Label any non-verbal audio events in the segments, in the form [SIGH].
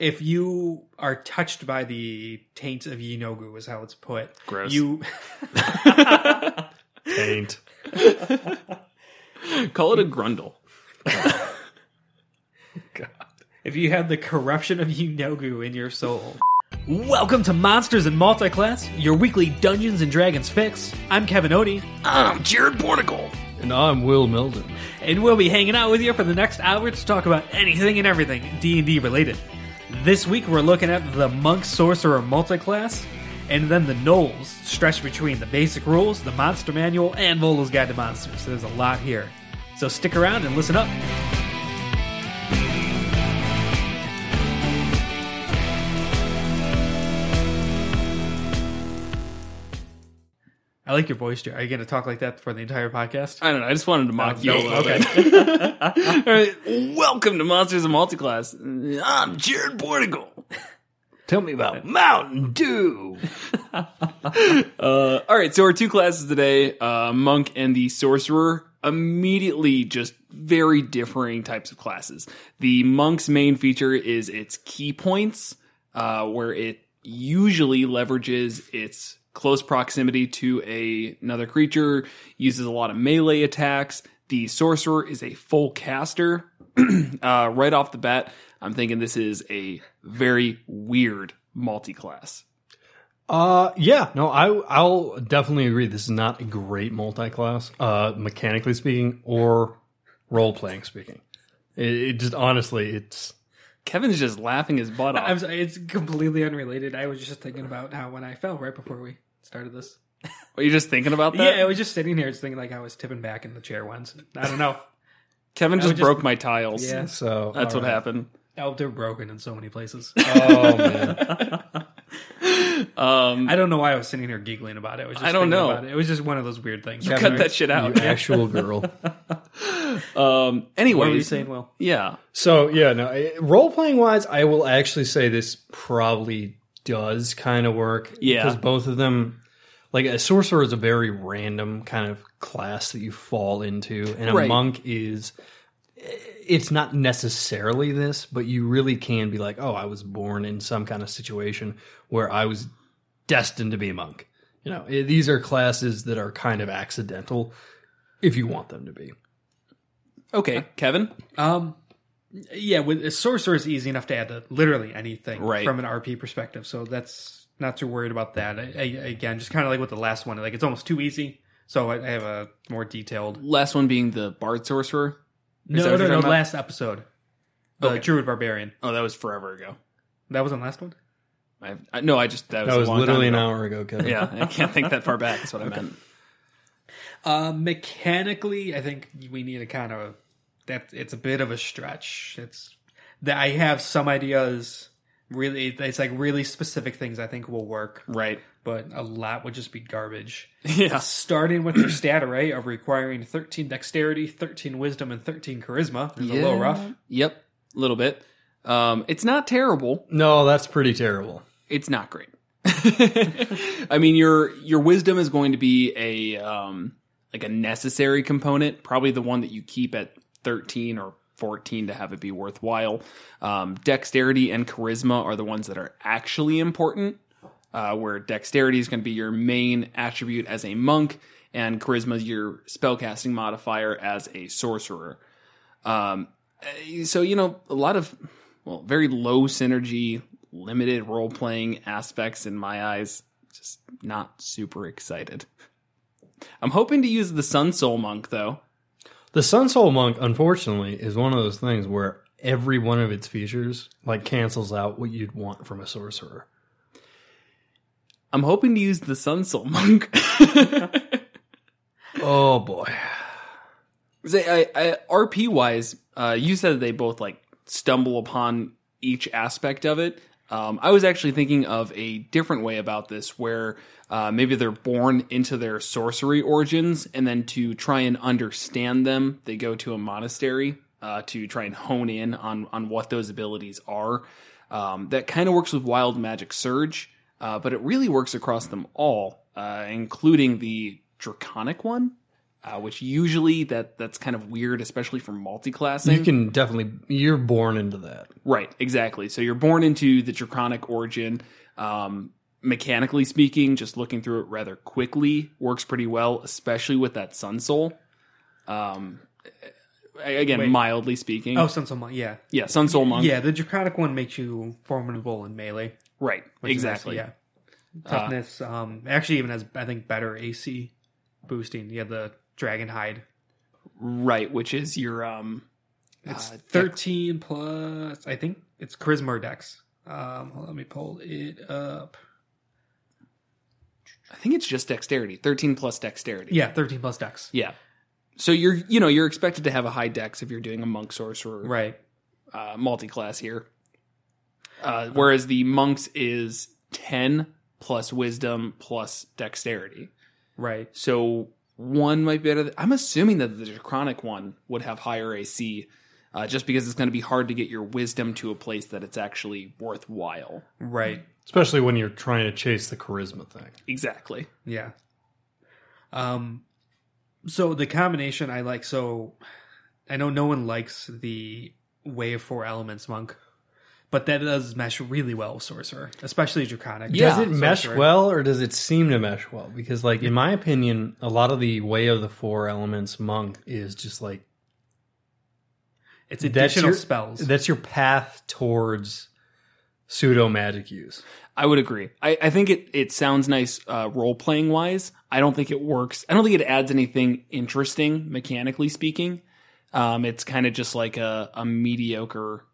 if you are touched by the taint of Yeenoghu, is how it's put. Gross. You [LAUGHS] Taint. [LAUGHS] Call it a grundle. [LAUGHS] God. If you have the corruption of Yeenoghu in your soul. Welcome to Monsters and Multiclass, your weekly Dungeons and Dragons fix. I'm Kevin Odie, I'm Jared Bornicle. And I'm Will Milden. and we'll be hanging out with you for the next hour to talk about anything and everything D&D related. This week we're looking at the Monk Sorcerer Multiclass, and then the Gnolls, stretched between the basic rules, the Monster Manual, and Volo's Guide to Monsters. So there's a lot here. So stick around and listen up. I like your voice, Jared. Are you going to talk like that for the entire podcast? I don't know. I just wanted to mock you a little okay. [LAUGHS] All right. Welcome to Monsters of Multiclass. I'm Jared Bornicle. Tell me about [LAUGHS] Mountain Dew. Uh, all right, so our two classes today, uh, monk and the sorcerer, immediately just very differing types of classes. The monk's main feature is its ki points, uh, where it usually leverages its close proximity to a, another creature, uses a lot of melee attacks. The sorcerer is a full caster. [CLEARS THROAT] uh, right off the bat, I'm thinking this is a very weird multi-class. Uh, yeah, no, I, I'll definitely agree. This is not a great multi-class, uh, mechanically speaking or role-playing speaking. It, it just honestly, it's Kevin's just laughing his butt off. I'm sorry, it's completely unrelated. I was just thinking about how when I fell right before we started this. Were you just thinking about that? Yeah, I was just sitting here, just thinking like I was tipping back in the chair once. I don't know. [LAUGHS] Kevin I just would just- broke my tiles. Yeah. so. That's what happened. Oh, they're broken in so many places. [LAUGHS] Oh man, [LAUGHS] Um, I don't know why I was sitting here giggling about it. I was just I don't thinking know. About it. it was just one of those weird things. cut that shit out. you actual girl. Um, What were you anyways, saying, Will? yeah. So yeah, no, role playing wise, I will actually say this probably does kind of work. Yeah. because both of them, like a sorcerer is a very random kind of class that you fall into, and a Right. monk is. It's not necessarily this, but you really can be like, oh, I was born in some kind of situation where I was destined to be a monk. You know, eh, these are classes that are kind of accidental if you want them to be. Okay, Kevin. Um, yeah, with a sorcerer is easy enough to add to literally anything Right. from an RP perspective. So that's not too worried about that. I, I, again, just kind of like with the last one, like it's almost too easy. So I, I have a more detailed. Last one being the bard sorcerer. Is that No, what no, you're no. talking about? Last episode, the Okay. Druid Barbarian. Oh, that was forever ago. That wasn't last one. I, I no, I just that was, That a was long literally time an ago. hour ago, Kevin. Yeah, I can't think that far back. That's what I [LAUGHS] meant. Uh, mechanically, I think we need to kind of that. It's a bit of a stretch. It's that I have some ideas. Really, it's like really specific things I think will work, Right. but a lot would just be garbage. Yeah. Starting with your stat array of requiring 13 dexterity, 13 wisdom, and 13 charisma is a little rough. Yep. A little bit. Um, it's not terrible. No, that's pretty terrible. it's not great. [LAUGHS] I mean, your your wisdom is going to be a um, like a necessary component, probably the one that you keep at thirteen or fourteen to have it be worthwhile. Um, dexterity and charisma are the ones that are actually important. Uh, where dexterity is going to be your main attribute as a monk, and charisma is your spellcasting modifier as a sorcerer. Um, eh, so you know a lot of well, very low synergy, limited role playing aspects in my eyes. Just not super excited. I'm hoping to use the Sun Soul Monk though. The Sun Soul Monk, unfortunately, is one of those things where every one of its features like cancels out what you'd want from a sorcerer. I'm hoping to use the Sun Soul Monk. [LAUGHS] Oh boy. Say, I, I, RP wise, uh, you said they both like stumble upon each aspect of it. Um, I was actually thinking of a different way about this, where uh, maybe they're born into their sorcery origins, and then to try and understand them, they go to a monastery uh, to try and hone in on on what those abilities are. Um, that kind of works with Wild Magic Surge, uh, but it really works across them all, uh, including the Draconic one. Uh, which usually that that's kind of weird, especially for multi-classing. You can definitely you're born into that. Right, exactly. So you're born into the draconic origin. Um, mechanically speaking, just looking through it rather quickly works pretty well, especially with that Sun Soul. Um, again, Wait. mildly speaking. Oh, Sun Soul Monk. Yeah, yeah, Sun Soul Monk. yeah. The Draconic one makes you formidable in melee. right, exactly. actually- yeah. Toughness. um, actually, even has I think better AC boosting. Yeah, the Dragon Hide. Right, which is your um, It's uh, thirteen plus. I think it's Charisma Dex. Um, on, let me pull it up. I think it's just dexterity, thirteen plus dexterity. Yeah, thirteen plus Dex. yeah. So you're you know you're expected to have a high dex if you're doing a monk sorcerer Right. uh, multi-class here. Uh, whereas the monks is 10 plus wisdom plus dexterity. Right. So one might be better. th- I'm assuming that the chronic one would have higher AC, uh, just because it's going to be hard to get your wisdom to a place that it's actually worthwhile. Right. Especially when you're trying to chase the charisma thing. Exactly. Yeah. Um so the combination I like so I know no one likes the way of four elements monk, but that does mesh really well with sorcerer, especially draconic. Yeah. does it mesh sorcerer. well or does it seem to mesh well? Because like in my opinion, a lot of the way of the four elements monk is just like It's that's additional your spells. That's your path towards pseudo magic use. I would agree. I, I think it, it sounds nice uh, role playing wise. I don't think it works. I don't think it adds anything interesting mechanically speaking. Um, it's kind of just like a, a mediocre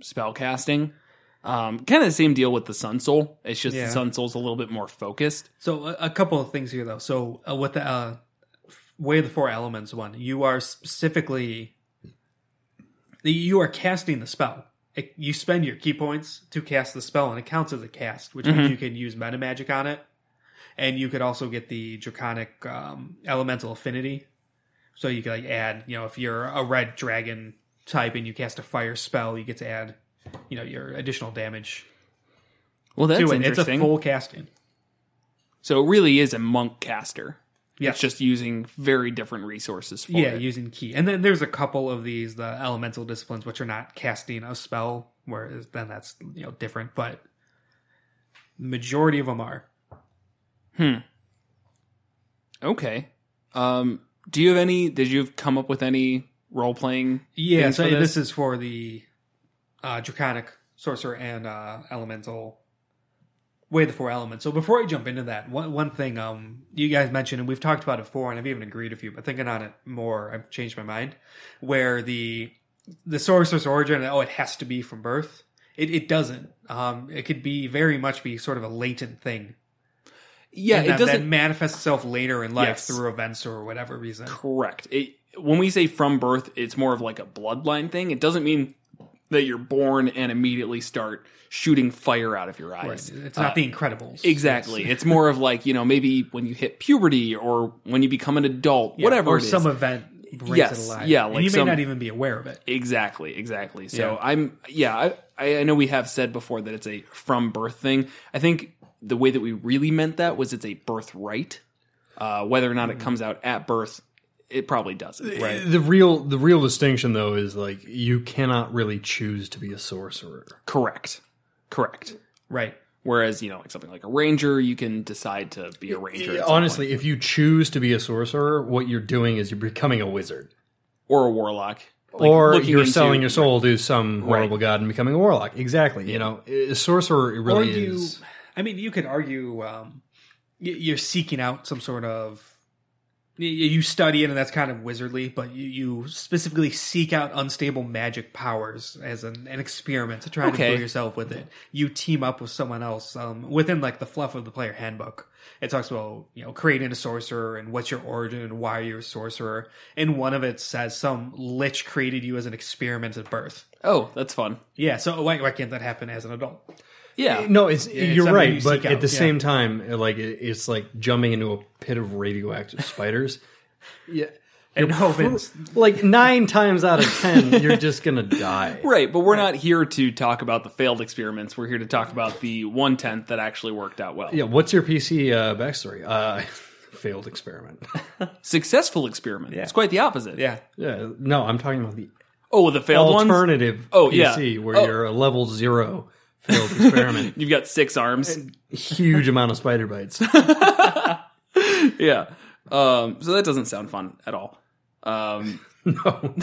spell casting. Um, kind of the same deal with the Sun Soul. It's just Yeah. the Sun Soul's a little bit more focused. So a, a couple of things here, though. So uh, with the uh, way of the four elements one, you are specifically you are casting the spell. It, you spend your ki points to cast the spell, and it counts as a cast, which means you can use meta magic on it, and you could also get the draconic um, elemental affinity. So you could like add, you know, if you're a red dragon type and you cast a fire spell, you get to add, you know, your additional damage Well, that's to it. It's a full casting. so it really is a monk caster. Yes. It's just using very different resources for yeah, it. using ki. And then there's a couple of these the elemental disciplines which are not casting a spell, whereas then that's you know different. But majority of them are. Hmm. Okay. Um, do you have any? Did you come up with any role playing? Yeah, so this? is for the uh, draconic sorcerer and uh, elemental way of the four elements. So before I jump into that, one one thing um you guys mentioned and we've talked about it before, and I've even agreed with you, but thinking on it more, I've changed my mind. Where the the sorcerer's origin, oh, it has to be from birth. It it doesn't. Um, it could be very much be sort of a latent thing. yeah, And it that, doesn't. that manifests itself later in life Yes. through events or whatever reason. Correct. It, when we say from birth, it's more of like a bloodline thing. It doesn't mean that you're born and immediately start shooting fire out of your Right. eyes. It's not Uh, the Incredibles. Exactly. It's more of like, you know, maybe when you hit puberty or when you become an adult, Yeah, whatever or it is. some event brings Yes, it alive. yeah, and like you may some- not even be aware of it. Exactly, exactly. So Yeah. I'm yeah, I I know we have said before that it's a from birth thing. I think the way that we really meant that was it's a birthright. Uh, whether or not Mm-hmm. it comes out at birth, it probably doesn't. Right. The real the real distinction though is like you cannot really choose to be a sorcerer. Correct. Correct. Right. Whereas, you know, like something like a ranger, you can decide to be a ranger. at some Honestly, point. if you choose to be a sorcerer, what you're doing is you're becoming a wizard. or a warlock. Like, or you're into- selling your soul to some Right. horrible god and becoming a warlock. Exactly. You know, a sorcerer Or really you, is. I mean, you could argue um, you're seeking out some sort of. You study it, and that's kind of wizardly, but you, you specifically seek out unstable magic powers as an, an experiment to try to Okay. kill yourself with it. You team up with someone else um, within like the fluff of the player handbook. It talks about you know creating a sorcerer and what's your origin and why you're a sorcerer. And one of it says some lich created you as an experiment at birth. Oh, that's fun. Yeah, so why, why can't that happen as an adult? Yeah. No, it's it's you're something right, you but at out, the yeah. same time, like it's like jumping into a pit of radioactive spiders. [LAUGHS] Yeah, And Hovin's like nine times out of ten, [LAUGHS] you're just gonna die. Right, but we're not here to talk about the failed experiments. We're here to talk about the one tenth that actually worked out well. Yeah, what's your PC uh, backstory? Uh, [LAUGHS] failed experiment. Successful experiment. Yeah. It's quite the opposite. Yeah. yeah, no, I'm talking about the Oh, the failed ones. alternative Oh, PC yeah. where Oh. you're a level zero failed experiment. [LAUGHS] You've got six arms. And Huge amount of spider bites. [LAUGHS] yeah. Um, so that doesn't sound fun at all. Um, [LAUGHS] no,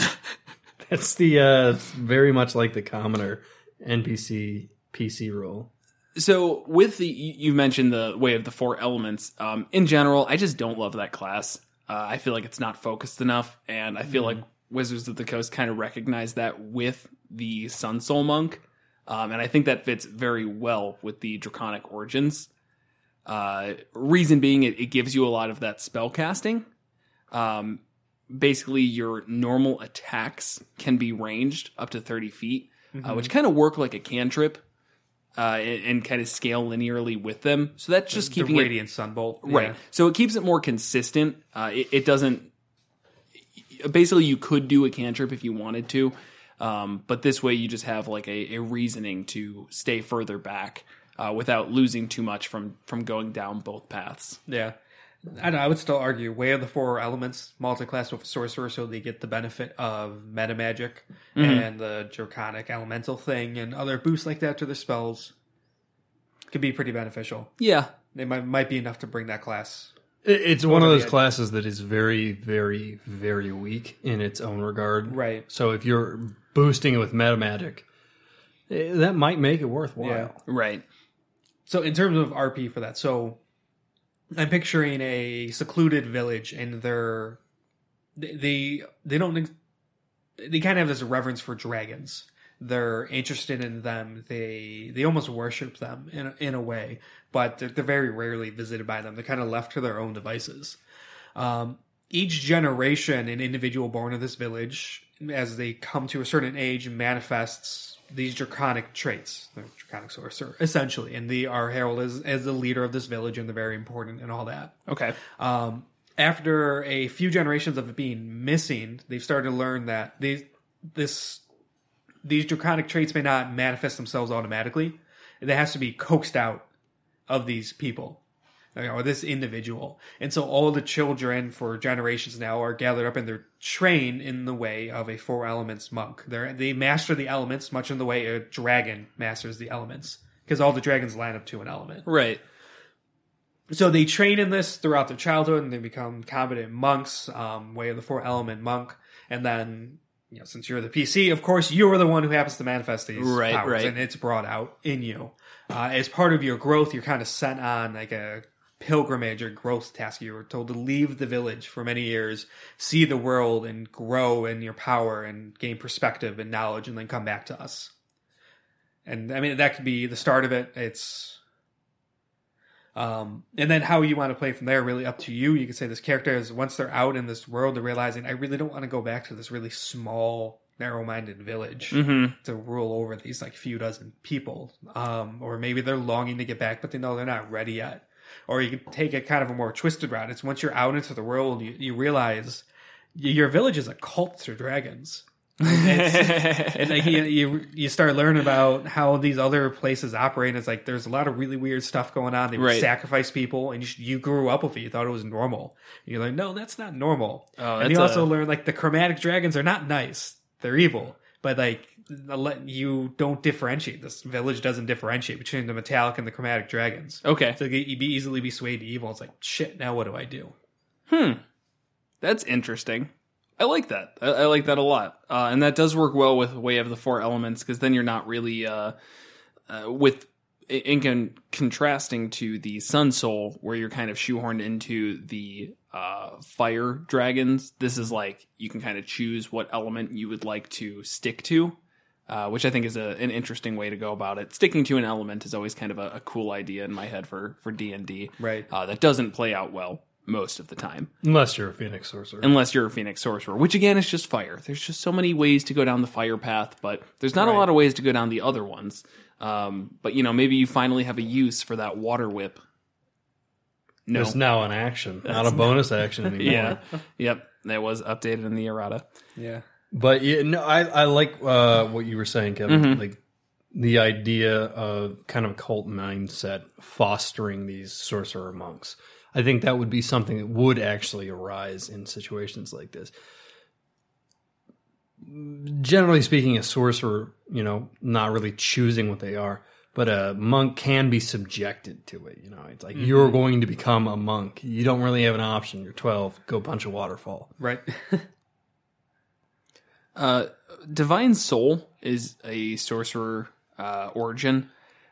that's the uh, very much like the commoner NPC PC rule. so with the you mentioned the way of the four elements. Um, in general, I just don't love that class. Uh, I feel like it's not focused enough, and I feel like Wizards of the Coast kind of recognize that with the Sun Soul Monk, um, and I think that fits very well with the Draconic Origins. Uh, reason being, it, it gives you a lot of that spell casting. Um, basically, your normal attacks can be ranged up to 30 feet, uh, which kind of work like a cantrip uh, and, and kind of scale linearly with them. So that's just keeping the it radiant sunbolt. Right. Yeah. So it keeps it more consistent. Uh, it, it doesn't. Basically, you could do a cantrip if you wanted to, um, but this way you just have like a, a reasoning to stay further back uh, without losing too much from from going down both paths. Yeah. I know, I would still argue Way of the Four Elements multi-class with sorcerer so they get the benefit of meta magic and the draconic elemental thing and other boosts like that to their spells could be pretty beneficial. Yeah. They might might be enough to bring that class. It's one of those edge. classes that is very, very, very weak in its own regard. Right. So if you're boosting it with meta magic, that might make it worthwhile. Yeah. Right. So in terms of RP for that, so I'm picturing a secluded village, and they're they they, they don't they kind of have this reverence for dragons. They're interested in them. They they almost worship them in a, in a way, but they're, they're very rarely visited by them. They're kind of left to their own devices. Um, each generation, an individual born in this village, as they come to a certain age, manifests these draconic traits. They're draconic sorcerer, essentially, and they are heralded as, as the leader of this village, and they're very important and all that. Okay. Um, after a few generations of it being missing, they've started to learn that these this these draconic traits may not manifest themselves automatically. It has to be coaxed out of these people or this individual. And so all the children for generations now are gathered up and they're trained in the way of a four elements monk. They they master the elements much in the way a dragon masters the elements because all the dragons line up to an element Right. so they train in this throughout their childhood and they become competent monks um, way of the four element monk and then you know since you're the pc of course you're the one who happens to manifest these Right, powers right. and it's brought out in you uh, as part of your growth you're kind of sent on like a pilgrimage or growth task you were told to leave the village for many years see the world and grow in your power and gain perspective and knowledge and then come back to us and i mean that could be the start of it it's um, and then how you want to play from there, really up to you. You could say this character is once they're out in this world, they're realizing I really don't want to go back to this really small, narrow-minded village Mm-hmm. to rule over these like few dozen people. Um, or maybe they're longing to get back, but they know they're not ready yet. Or you could take a kind of a more twisted route. It's once you're out into the world, you, you realize your village is a cult to dragons. and like you, you you start learning about how these other places operate. And it's like there's a lot of really weird stuff going on. They would Right. sacrifice people, and you, you grew up with it. You thought it was normal. And you're like, no, that's not normal. Oh, and you also a- learn like the chromatic dragons are not nice. They're evil, but like you don't differentiate. This village doesn't differentiate between the metallic and the chromatic dragons. Okay. So you'd be easily be swayed to evil. It's like shit. Now what do I do? Hmm. That's interesting. I like that. I, I like that a lot. Uh, and that does work well with Way of the Four Elements because then you're not really uh, uh, with in con- contrasting to the Sun Soul where you're kind of shoehorned into the uh, fire dragons. This is like you can kind of choose what element you would like to stick to. Uh, which I think is a, an interesting way to go about it. Sticking to an element is always kind of a, a cool idea in my head for for D and D. Right. Uh, that doesn't play out well most of the time Unless you're a Phoenix sorcerer. unless you're a phoenix sorcerer which again is just fire there's just so many ways to go down the fire path but there's not a lot of ways to go down the other ones um, but you know maybe you finally have a use for that water whip no It's now an action, not a bonus action [LAUGHS] anymore. yeah yep that was updated in the errata Yeah. But yeah, no, I I like uh, what you were saying, Kevin. Mm-hmm. Like the idea of kind of a cult mindset fostering these sorcerer monks. I think that would be something that would actually arise in situations like this. Generally speaking, a sorcerer, you know, not really choosing what they are, but a monk can be subjected to it. You know, it's like you're going to become a monk. You don't really have an option. You're 12. Go punch a waterfall. Right. [LAUGHS] Uh, Divine Soul is a sorcerer uh, origin.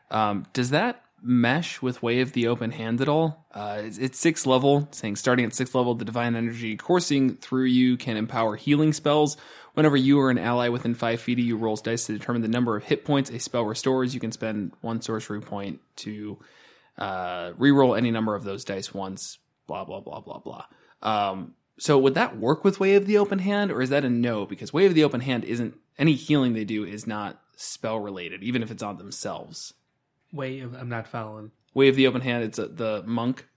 Um, does that mesh with Way of the Open Hand at all? Uh, it's, it's sixth level, saying starting at sixth level, the divine energy coursing through you can empower healing spells. Whenever you or an ally within five feet of you rolls dice to determine the number of hit points a spell restores, you can spend one sorcery point to uh, reroll any number of those dice once. Blah blah blah blah blah. Um, so would that work with Way of the Open Hand, or is that a no? Because Way of the Open Hand isn't any healing they do is not spell related, even if it's on themselves. Wait, I'm not following. Way of the Open Hand, it's a, the monk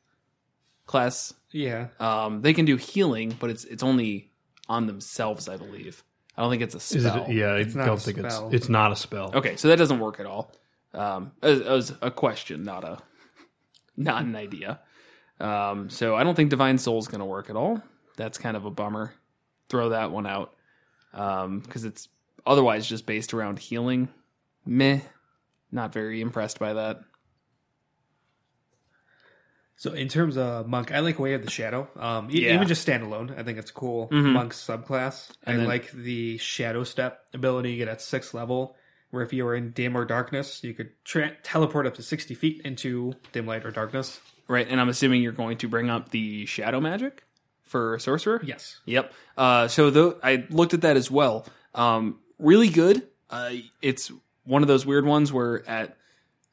class. Yeah. Um, they can do healing, but it's it's only on themselves, I believe. I don't think it's a Is spell. it? Yeah, I not don't a think spell. it's it's not a spell. Okay, so that doesn't work at all. Um, as, as a question, not a not an idea. Um, so I don't think Divine Soul is going to work at all. That's kind of a bummer. Throw that one out Um, because it's otherwise just based around healing. Meh. Not very impressed by that. So in terms of monk, I like Way of the Shadow. Um, Yeah. even just standalone, I think it's cool monk subclass. I then- like the Shadow Step ability you get at sixth level, where if you were in dim or darkness, you could tra- teleport up to sixty feet into dim light or darkness. Right, and I'm assuming you're going to bring up the shadow magic for sorcerer. Yes. Yep. Uh, so though I looked at that as well. Um, really good. Uh, it's one of those weird ones where at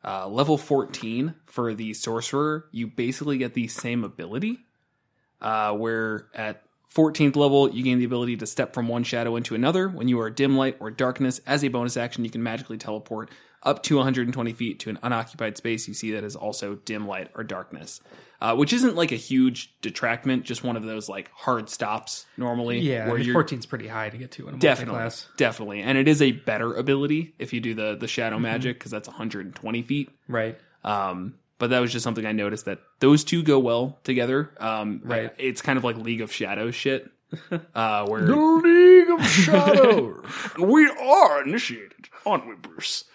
uh, level 14 for the sorcerer, you basically get the same ability. Uh, where at 14th level, you gain the ability to step from one shadow into another. When you are dim light or darkness, as a bonus action, you can magically teleport up to 120 feet to an unoccupied space. You see that is also dim light or darkness, uh, which isn't like a huge detractment, just one of those like hard stops normally. Yeah, I mean, you're 14 is pretty high to get to in a definitely, class. definitely, and it is a better ability if you do the the Mm-hmm. shadow magic because that's 120 feet. Right. Um, but that was just something I noticed that those two go well together. Um, Right. It's kind of like League of Shadows shit, uh, [LAUGHS] where League of [LAUGHS] Shadows. we are initiated, aren't we, Bruce?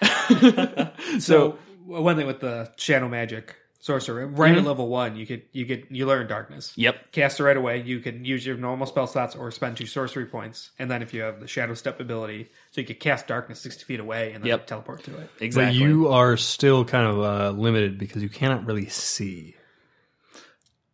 [LAUGHS] So one thing with the shadow magic sorcerer, right at level one, you could you could you learn darkness. Yep. Cast it right away. You can use your normal spell slots or spend two sorcery points, and then if you have the shadow step ability, so you could cast darkness sixty feet away and then Yep. teleport to it. Exactly. But you are still kind of uh, limited because you cannot really see.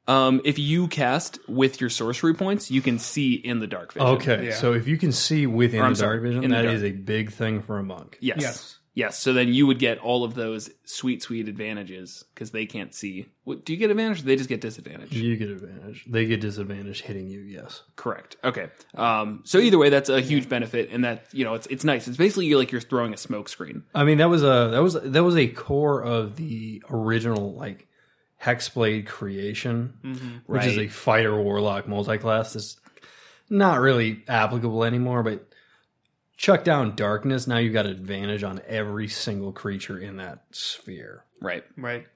um, if you cast with your sorcery points, you can see in the dark vision. Okay, Yeah. so if you can see within Or, the sorry, dark vision, in the that dark. is a big thing for a monk. Yes. Yes. Yes. So then you would get all of those sweet, sweet advantages because they can't see. What, do you get advantage? Or they just get disadvantage. You get advantage. They get disadvantage hitting you. Yes. Correct. Okay. Um, so either way, that's a huge benefit, and that you know it's it's nice. It's basically like you're throwing a smoke screen. I mean that was a that was that was a core of the original like hexblade creation, which is a fighter warlock multi-class. That's not really applicable anymore, but chuck down darkness. Now you've got advantage on every single creature in that sphere. Right. Right.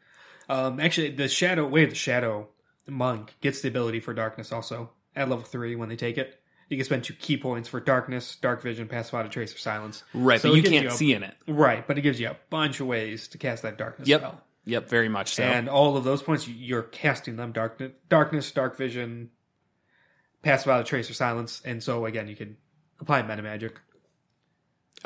Um, actually, the shadow way of the shadow monk gets the ability for darkness also at level three when they take it. You can spend two ki points for darkness, dark vision, pass without a trace, or silence. Right. So but you can't a- see in it. Right, but it gives you a bunch of ways to cast that darkness Yep. spell. Yep. Very much so. And all of those points, you- you're casting them darkness, darkness, dark vision, pass out a trace or silence, and so again, you can apply meta magic.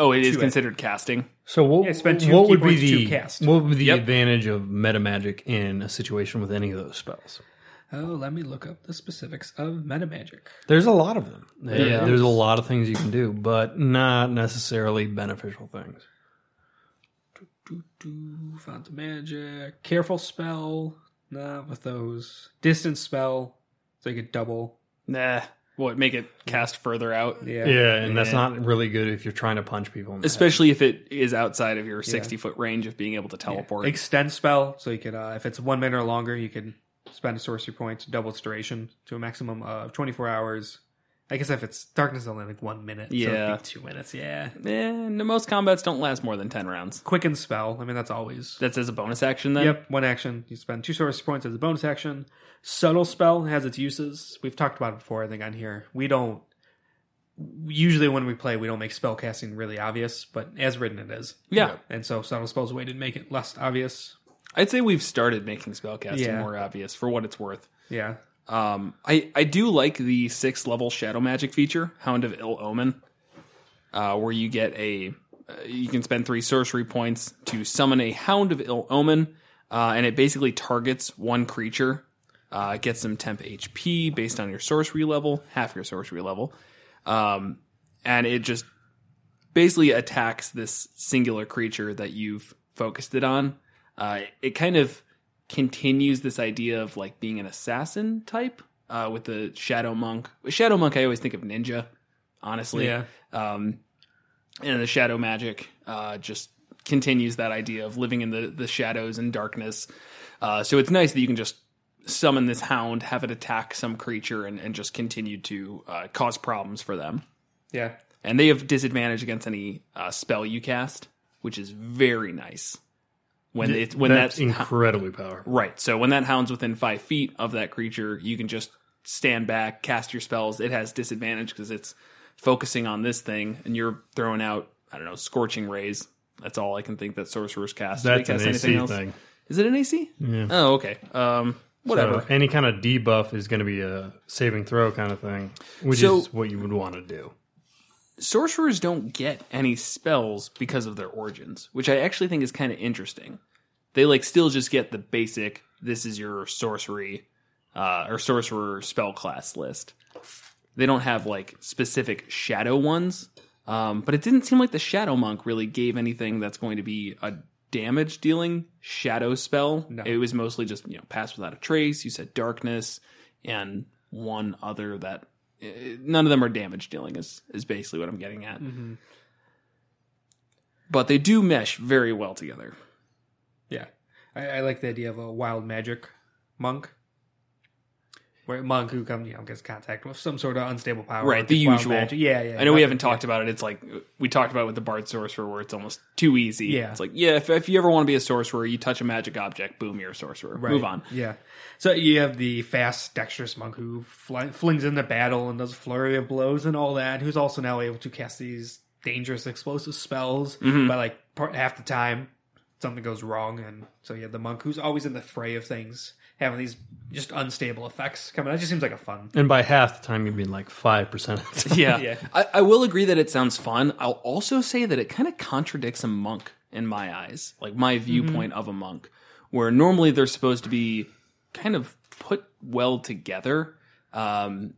Oh, it is to it. considered casting. So what, Yeah, spend two what would be the cast. what would be the Yep. advantage of meta magic in a situation with any of those spells? Oh, let me look up the specifics of meta magic. There's a lot of them. Yeah. There's a lot of things you can do, but not necessarily beneficial things. Do do, font of magic, careful spell, not with those. Distance spell, so you could double. Nah. What make it cast further out? Yeah, Yeah, and that's not really good if you're trying to punch people. In the head. Especially if it is outside of your 60 foot range of being able to teleport. Extend spell, so you could, uh, if it's one minute or longer, you can spend a sorcery point to double its duration to a maximum of 24 hours, I guess if it's darkness, is only like one minute. Yeah. be two minutes. Yeah. And most combats don't last more than 10 rounds. Quicken spell. I mean, that's always. That's as a bonus action then? Yep, one action. You spend two source points as a bonus action. Subtle spell has its uses. We've talked about it before, I think, on here. We don't. Usually, when we play, we don't make spell casting really obvious, but as written, it is. Yeah. And so, subtle spell's a way to make it less obvious. I'd say we've started making spellcasting Yeah. more obvious for what it's worth. Yeah. Um, I, I do like the sixth level shadow magic feature, Hound of Ill Omen, uh, where you get a uh, you can spend three sorcery points to summon a Hound of Ill Omen, uh, and it basically targets one creature. Uh, gets some temp HP based on your sorcery level, half your sorcery level, um, and it just basically attacks this singular creature that you've focused it on. Uh, it kind of continues this idea of like being an assassin type uh, with the shadow monk. With shadow monk, I always think of ninja, honestly. Yeah. Um, and the shadow magic uh, just continues that idea of living in the the shadows and darkness. Uh, so it's nice that you can just summon this hound, have it attack some creature, and, and just continue to uh, cause problems for them. Yeah. And they have disadvantage against any uh, spell you cast, which is very nice. When it's when that's that's incredibly powerful. Right. So when that hound's within five feet of that creature, you can just stand back, cast your spells. It has disadvantage because it's focusing on this thing, and you're throwing out, I don't know, scorching rays. That's all I can think that sorcerers cast. That's an cast anything AC else? thing. Is it an AC? Yeah. Oh, okay. Um, whatever. So any kind of debuff is going to be a saving throw kind of thing, which So- is what you would want to do. Sorcerers don't get any spells because of their origins, which I actually think is kind of interesting. They like still just get the basic this is your sorcery uh, or sorcerer spell class list. They don't have like specific shadow ones. Um, but it didn't seem like the shadow monk really gave anything that's going to be a damage dealing shadow spell. No. It was mostly just, you know, pass without a trace. You said darkness and one other that none of them are damage dealing is is basically what I'm getting at. But they do mesh very well together. Yeah. I, I like the idea of a wild magic monk. Where who comes, you know, gets contact with some sort of unstable power. Right, the usual. magic. Yeah, yeah. I know we haven't talked about it. It's like we talked about it with the bard sorcerer, where it's almost too easy. Yeah. it's like yeah, if, if you ever want to be a sorcerer, you touch a magic object, boom, you're a sorcerer. Right. Move on. Yeah. So you have the fast, dexterous monk who fly, flings into battle and does a flurry of blows and all that. Who's also now able to cast these dangerous, explosive spells. Mm-hmm. But like part, half the time, something goes wrong, and so you have the monk who's always in the fray of things, having these just unstable effects coming. It just seems like a fun. And by half the time, you'd be like five percent of the time. Yeah, [LAUGHS] Yeah. I, I will agree that it sounds fun. I'll also say that it kind of contradicts a monk in my eyes, like my viewpoint of a monk, where normally they're supposed to be kind of put well together. Um,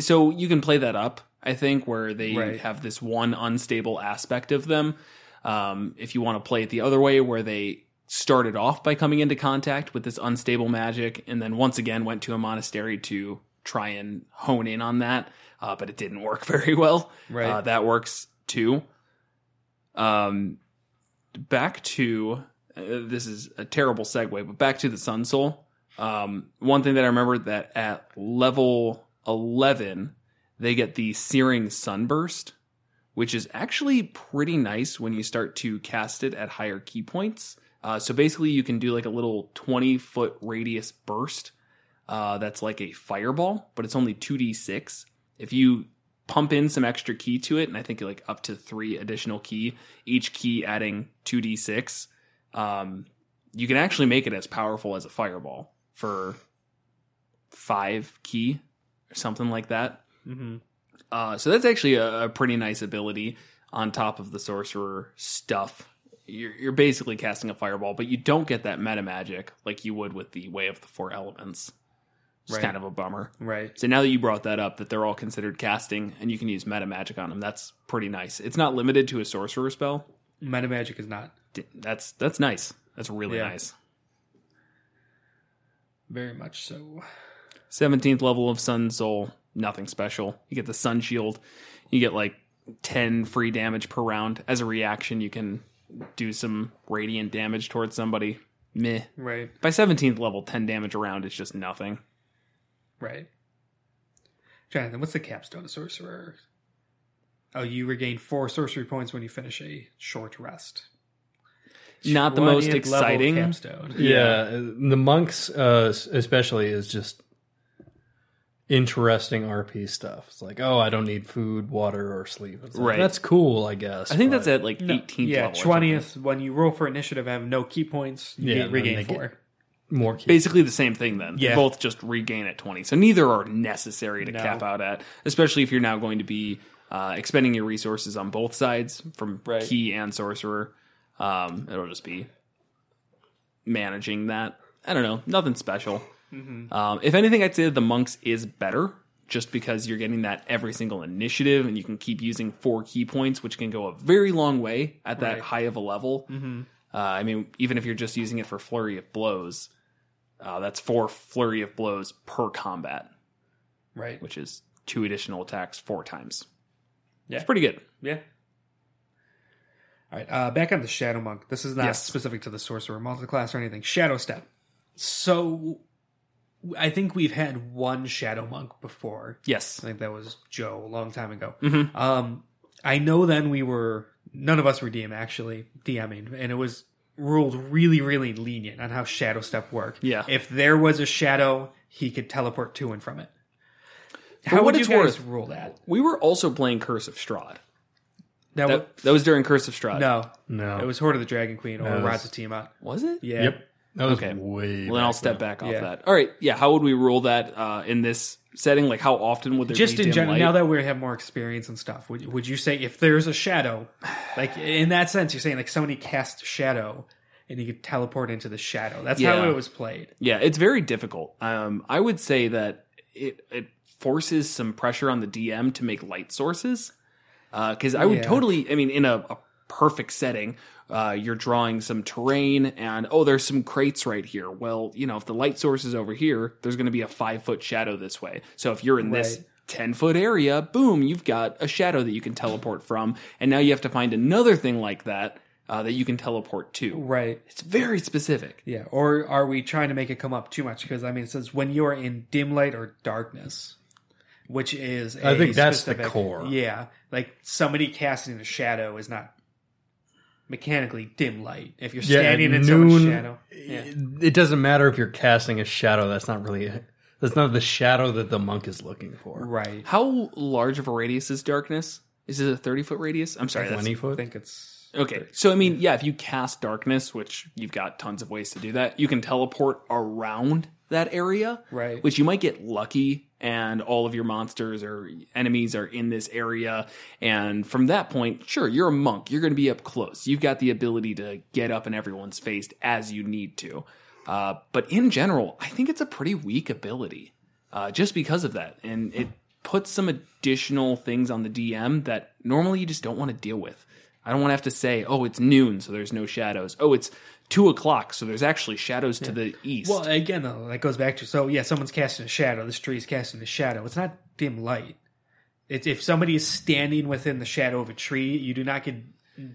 so you can play that up, I think, where they Right. have this one unstable aspect of them. Um, if you want to play it the other way, where they started off by coming into contact with this unstable magic, and then once again went to a monastery to try and hone in on that, uh, but it didn't work [LAUGHS] very well. Right. Uh, that works too. Um, back to uh, this is a terrible segue, but back to the Sun Soul. Um, one thing that I remember that at level eleven, they get the Searing Sunburst, which is actually pretty nice when you start to cast it at higher ki points. Uh, so basically, you can do like a little 20 foot radius burst uh, that's like a fireball, but it's only 2d6. If you pump in some extra ki to it, and I think like up to three additional ki, each ki adding 2d6, um, you can actually make it as powerful as a fireball for five ki or something like that. Mm-hmm. Uh, so that's actually a, a pretty nice ability on top of the sorcerer stuff. You're, you're basically casting a fireball, but you don't get that meta magic like you would with the Way of the Four Elements. It's Right. kind of a bummer. Right. So now that you brought that up, that they're all considered casting and you can use meta magic on them, that's pretty nice. It's not limited to a sorcerer spell. Meta magic is not That's that's nice. That's really Yeah. nice. very much so. Seventeenth level of Sun Soul, nothing special. You get the Sun Shield. You get like ten free damage per round. As a reaction, you can do some radiant damage towards somebody. Meh. Right. By seventeenth level, ten damage around is just nothing. Right. Jonathan, what's the capstone of sorcerer? Oh, you regain four sorcery points when you finish a short rest. Not the most exciting. capstone. Yeah, the monks, uh, especially, is just interesting RP stuff. It's like, oh, I don't need food, water, or sleep. It's like, Right. That's cool, I guess. I think that's at like No, 18th yeah, level. or twentieth. When you roll for initiative, I have no ki points. You Yeah, get- regain four. more. Ki. Basically the same thing then. They Yeah. both just regain at 20. So neither are necessary to No. cap out at, especially if you're now going to be uh, expending your resources on both sides from Right. ki and sorcerer. Um, it'll just be managing that. I don't know. Nothing special. Mm-hmm. Um, if anything, I'd say that the monks is better just because you're getting that every single initiative and you can keep using four ki points, which can go a very long way at that Right. Mm-hmm. high of a level. Uh, I mean, even if you're just using it for flurry of blows, uh, that's four flurry of blows per combat, Right. which is two additional attacks four times. Yeah. It's pretty good. Yeah. All right. Uh, back on the Shadow Monk. This is not Yes. specific to the Sorcerer multiclass or anything. Shadow Step. So, I think we've had one Shadow Monk before. Yes. I think that was Joe a long time ago. Mhm. Um, I know then we were none of us were DM actually DMing, and it was ruled really, really lenient on how Shadow Step worked. Yeah. If there was a shadow, he could teleport to and from it. For How what would you it's guys worth- rule that? We were also playing Curse of Strahd. That, That, that was during Curse of Strahd. no, no. it was Hoard of the Dragon Queen or No, it was- Rods of Tiamat. Was it? Yeah. Yep. That was Okay. way. Well, then I'll step back off Yeah. that. All right. Yeah. How would we rule that uh, in this setting? Like, how often would there Just be in dim general, light? now that we have more experience and stuff, would, would you say if there's a shadow, like in that sense, you're saying like somebody cast shadow and you could teleport into the shadow? That's how it was played. Yeah, it's very difficult. Um, I would say that it it forces some pressure on the DM to make light sources. Because I would Yeah. totally, I mean, in a, a perfect setting, uh, you're drawing some terrain and oh, there's some crates right here. Well, you know, if the light source is over here, there's going to be a five foot shadow this way. So if you're in this 10 foot area, boom, you've got a shadow that you can teleport from. And now you have to find another thing like that uh, that you can teleport to. Right. It's very specific. Yeah. Or are we trying to make it come up too much? Because I mean, it says when you're in dim light or darkness, which is I a think that's the core. Yeah, like somebody casting a shadow is not mechanically dim light. If you're Yeah, standing in someone's noon, shadow, yeah. It doesn't matter if you're casting a shadow. That's not really. That's not the shadow that the monk is looking for. right. How large of a radius is darkness? Is it a 30 foot radius? I'm sorry. twenty foot. I think it's okay. So, I mean, yeah, if you cast darkness, which you've got tons of ways to do that, you can teleport around that area. Right. Which you might get lucky and all of your monsters or enemies are in this area. And from that point, sure, you're a monk. You're going to be up close. You've got the ability to get up in everyone's face as you need to. Uh, but in general, I think it's a pretty weak ability uh, just because of that. And it puts some additional things on the DM that normally you just don't want to deal with. I don't want to have to say, oh, it's noon, so there's no shadows. Oh, it's two o'clock, so there's actually shadows to the east. well again though. That goes back to so yeah, someone's casting a shadow. This tree is casting a shadow. It's not dim light. It's if somebody is standing within the shadow of a tree, you do not get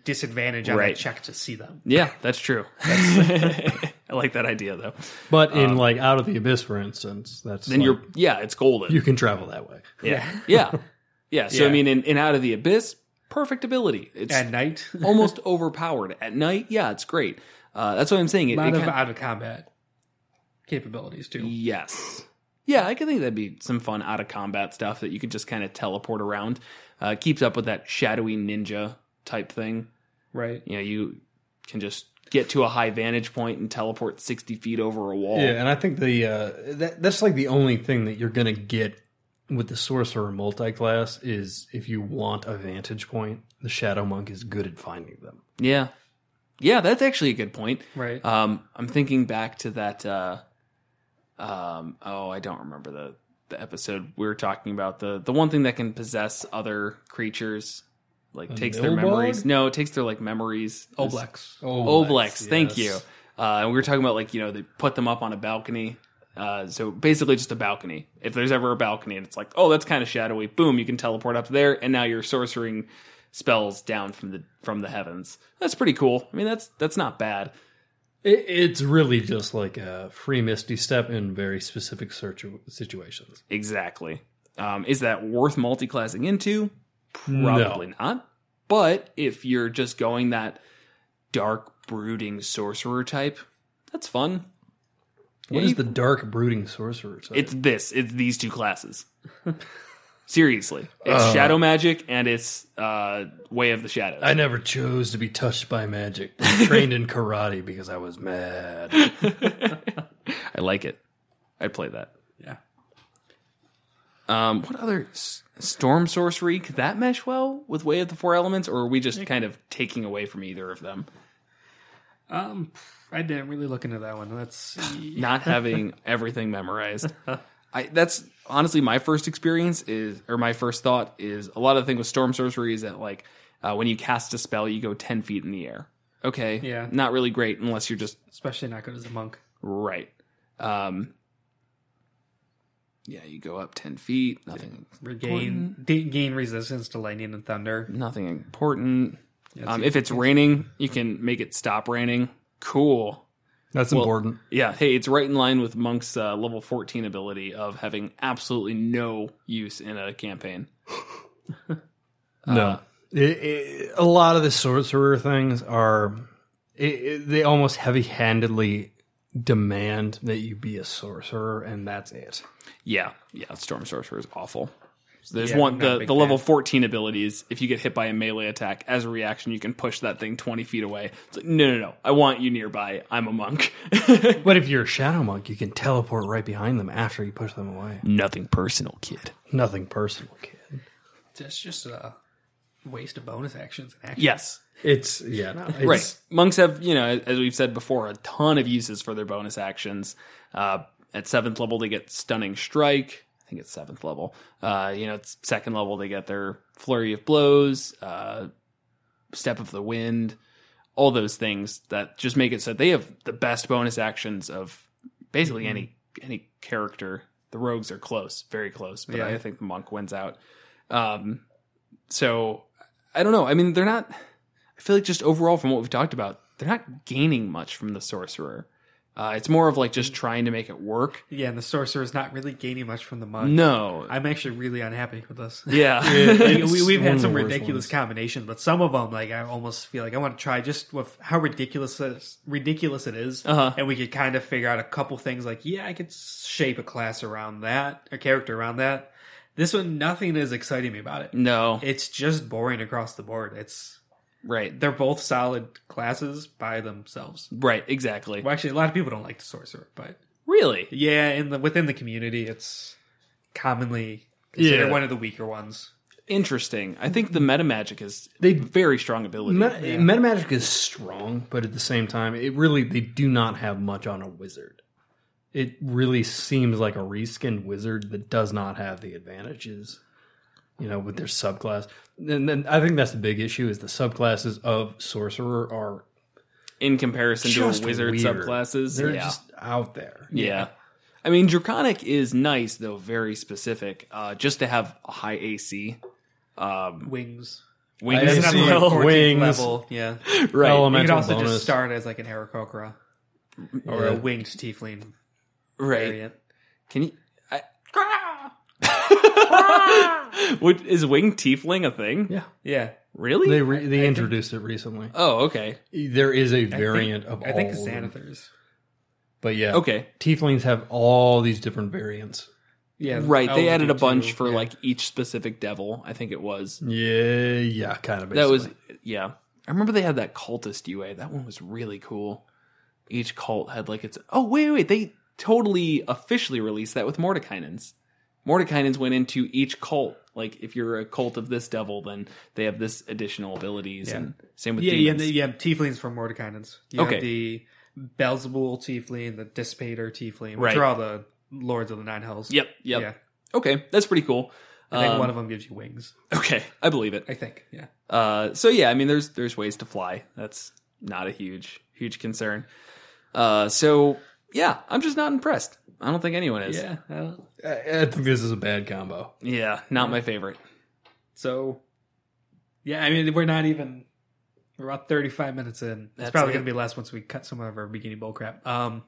disadvantage on Right. that check to see them. yeah, that's true. [LAUGHS] I like that idea though. But in um, like out of the abyss, for instance, that's Then like, you're, yeah, it's golden. you can travel that way. yeah, yeah, [LAUGHS] yeah. So I mean, in, in Out of the Abyss, perfect ability. It's At night, almost overpowered at night. Yeah, it's great. Uh, that's what I'm saying. It, lot it of kinda- out of combat capabilities too. Yes. Yeah, I can think that'd be some fun out of combat stuff that you could just kind of teleport around. Uh, keeps up with that shadowy ninja type thing. Right. You know, you can just get to a high vantage point and teleport 60 feet over a wall. Yeah, and I think the uh, that, that's like the only thing that you're gonna get with the sorcerer multi-class is if you want a vantage point, the shadow monk is good at finding them. Yeah. Yeah, that's actually a good point. Right. Um, I'm thinking back to that. Uh, um, oh, I don't remember the the episode we were talking about the the one thing that can possess other creatures, like takes their memories. No, it takes their like memories. Oblex. Oblex, thank yes. you. Uh, and we were talking about like you know they put them up on a balcony. Uh, so basically just a balcony. If there's ever a balcony and it's like, oh, that's kind of shadowy. Boom, you can teleport up there, and now you're sorcering spells down from the from the heavens. That's pretty cool. I mean, that's that's not bad. It, it's really just like a free misty step in very specific search situations. Exactly. Um, is that worth multi-classing into? Probably not. But if you're just going that dark brooding sorcerer type, that's fun. What Yeah, is you- the dark brooding sorcerer? type? It's this. It's these two classes. [LAUGHS] Seriously, it's Uh. shadow magic and it's uh, way of the shadows. I never chose to be touched by magic. I trained in karate because I was mad. [LAUGHS] I like it. I'd play that. Yeah. Um, what other s- storm sorcery could that mesh well with Way of the Four Elements, or are we just kind of taking away from either of them? Um, I didn't really look into that one. Let's see. [LAUGHS] Not having everything memorized. [LAUGHS] I that's honestly my first experience is, or my first thought is a lot of the thing with storm sorcery is that like uh, when you cast a spell, you go ten feet in the air. Okay, Yeah. not really great unless you're just Especially not good as a monk. right. Um, yeah, you go up ten feet. Nothing. Regain gain resistance to lightning and thunder. Nothing important. Um, if it's raining, you can make it stop raining. Cool. That's Well- important. Yeah, hey, it's right in line with Monk's uh, level 14 ability of having absolutely no use in a campaign. [LAUGHS] No, It- it- a lot of the sorcerer things are it, it- they almost heavy-handedly demand that you be a sorcerer, and that's it. Yeah, yeah, Storm Sorcerer is awful. So there's Yeah, one the, the level fan. 14 abilities. If you get hit by a melee attack as a reaction, you can push that thing 20 feet away. It's like, no, no, no. I want you nearby. I'm a monk. [LAUGHS] But if you're a shadow monk, you can teleport right behind them after you push them away. Nothing personal, kid. Nothing personal, kid. It's just a waste of bonus actions. and actions. Yes. It's yeah, no, it's, right. Monks have, you know, as we've said before, a ton of uses for their bonus actions. Uh, at seventh level, they get stunning strike. I think it's seventh level. Uh, you know, it's second level, they get their flurry of blows, uh, step of the wind, all those things that just make it so they have the best bonus actions of basically any any character. The rogues are close, very close, but Yeah. I think the monk wins out. Um, so I don't know. I mean, they're not. I feel like just overall from what we've talked about, they're not gaining much from the sorcerer. Uh, it's more of like just trying to make it work. Yeah, and the sorcerer is not really gaining much from the monk. No, I'm actually really unhappy with this. yeah, [LAUGHS] Like, we, we've had some ridiculous ones. combinations, but some of them, like I almost feel like I want to try just with how ridiculous it is, ridiculous it is, Uh-huh. and we could kind of figure out a couple things. Like, yeah, I could shape a class around that, a character around that. This one, nothing is exciting me about it. no, It's just boring across the board. It's right, they're both solid classes by themselves. right, exactly. Well, actually, a lot of people don't like the sorcerer, but Really, yeah, in the within the community, it's commonly considered Yeah. one of the weaker ones. interesting. I think the meta magic is They- very strong ability. Meta, Metamagic is strong, but at the same time, it really they do not have much on a wizard. It really seems like a reskinned wizard that does not have the advantages, you know, with their subclass. And then I think that's the big issue is the subclasses of sorcerer are in comparison to a wizard weird. subclasses. They're yeah. just out there. Yeah. I mean, Draconic is nice, though very specific. Uh, just to have a high AC. Um, Wings. wings I Doesn't as have to be like well. 14th Wings. level. Yeah. [LAUGHS] right. You could also bonus. just start as like an Aarakocra or Yeah. a winged tiefling right. variant. Can you? I, [LAUGHS] [LAUGHS] Would, is winged tiefling a thing? Yeah, Yeah. Really? they re- they introduced it recently. oh, okay. There is a variant of I think all of. Xanathars. but yeah, Okay. Tieflings have all these different variants. Yeah. Right. They added a bunch too, for yeah. like each specific devil. I think it was. Yeah, yeah, kind of. That was, yeah. I remember they had that cultist UA. That one was really cool. Each cult had like its. Oh, wait, wait. They totally officially released that with Mordenkainen's. Mordenkainen's went into each cult. Like, if you're a cult of this devil, then they have this additional abilities. Yeah. And same with Yeah, yeah, demons. the, yeah. Tieflings from Mordenkainen's. You Okay. have the Baalzebul tiefling, the Dispater tiefling, which Right. are all the lords of the Nine Hells. Yep, yep. Yeah. Okay, that's pretty cool. I think Um, one of them gives you wings. Okay, I believe it. I think. Yeah. Uh, so yeah, I mean, there's there's ways to fly. That's not a huge huge concern. Uh, so yeah, I'm just not impressed. I don't think anyone is. Yeah. I don't- I, I think this is a bad combo. Yeah, not my favorite. So, yeah, I mean, we're not even. We're about thirty-five minutes in. It's That's probably it. going to be less once we cut some of our beginning bull crap. Um,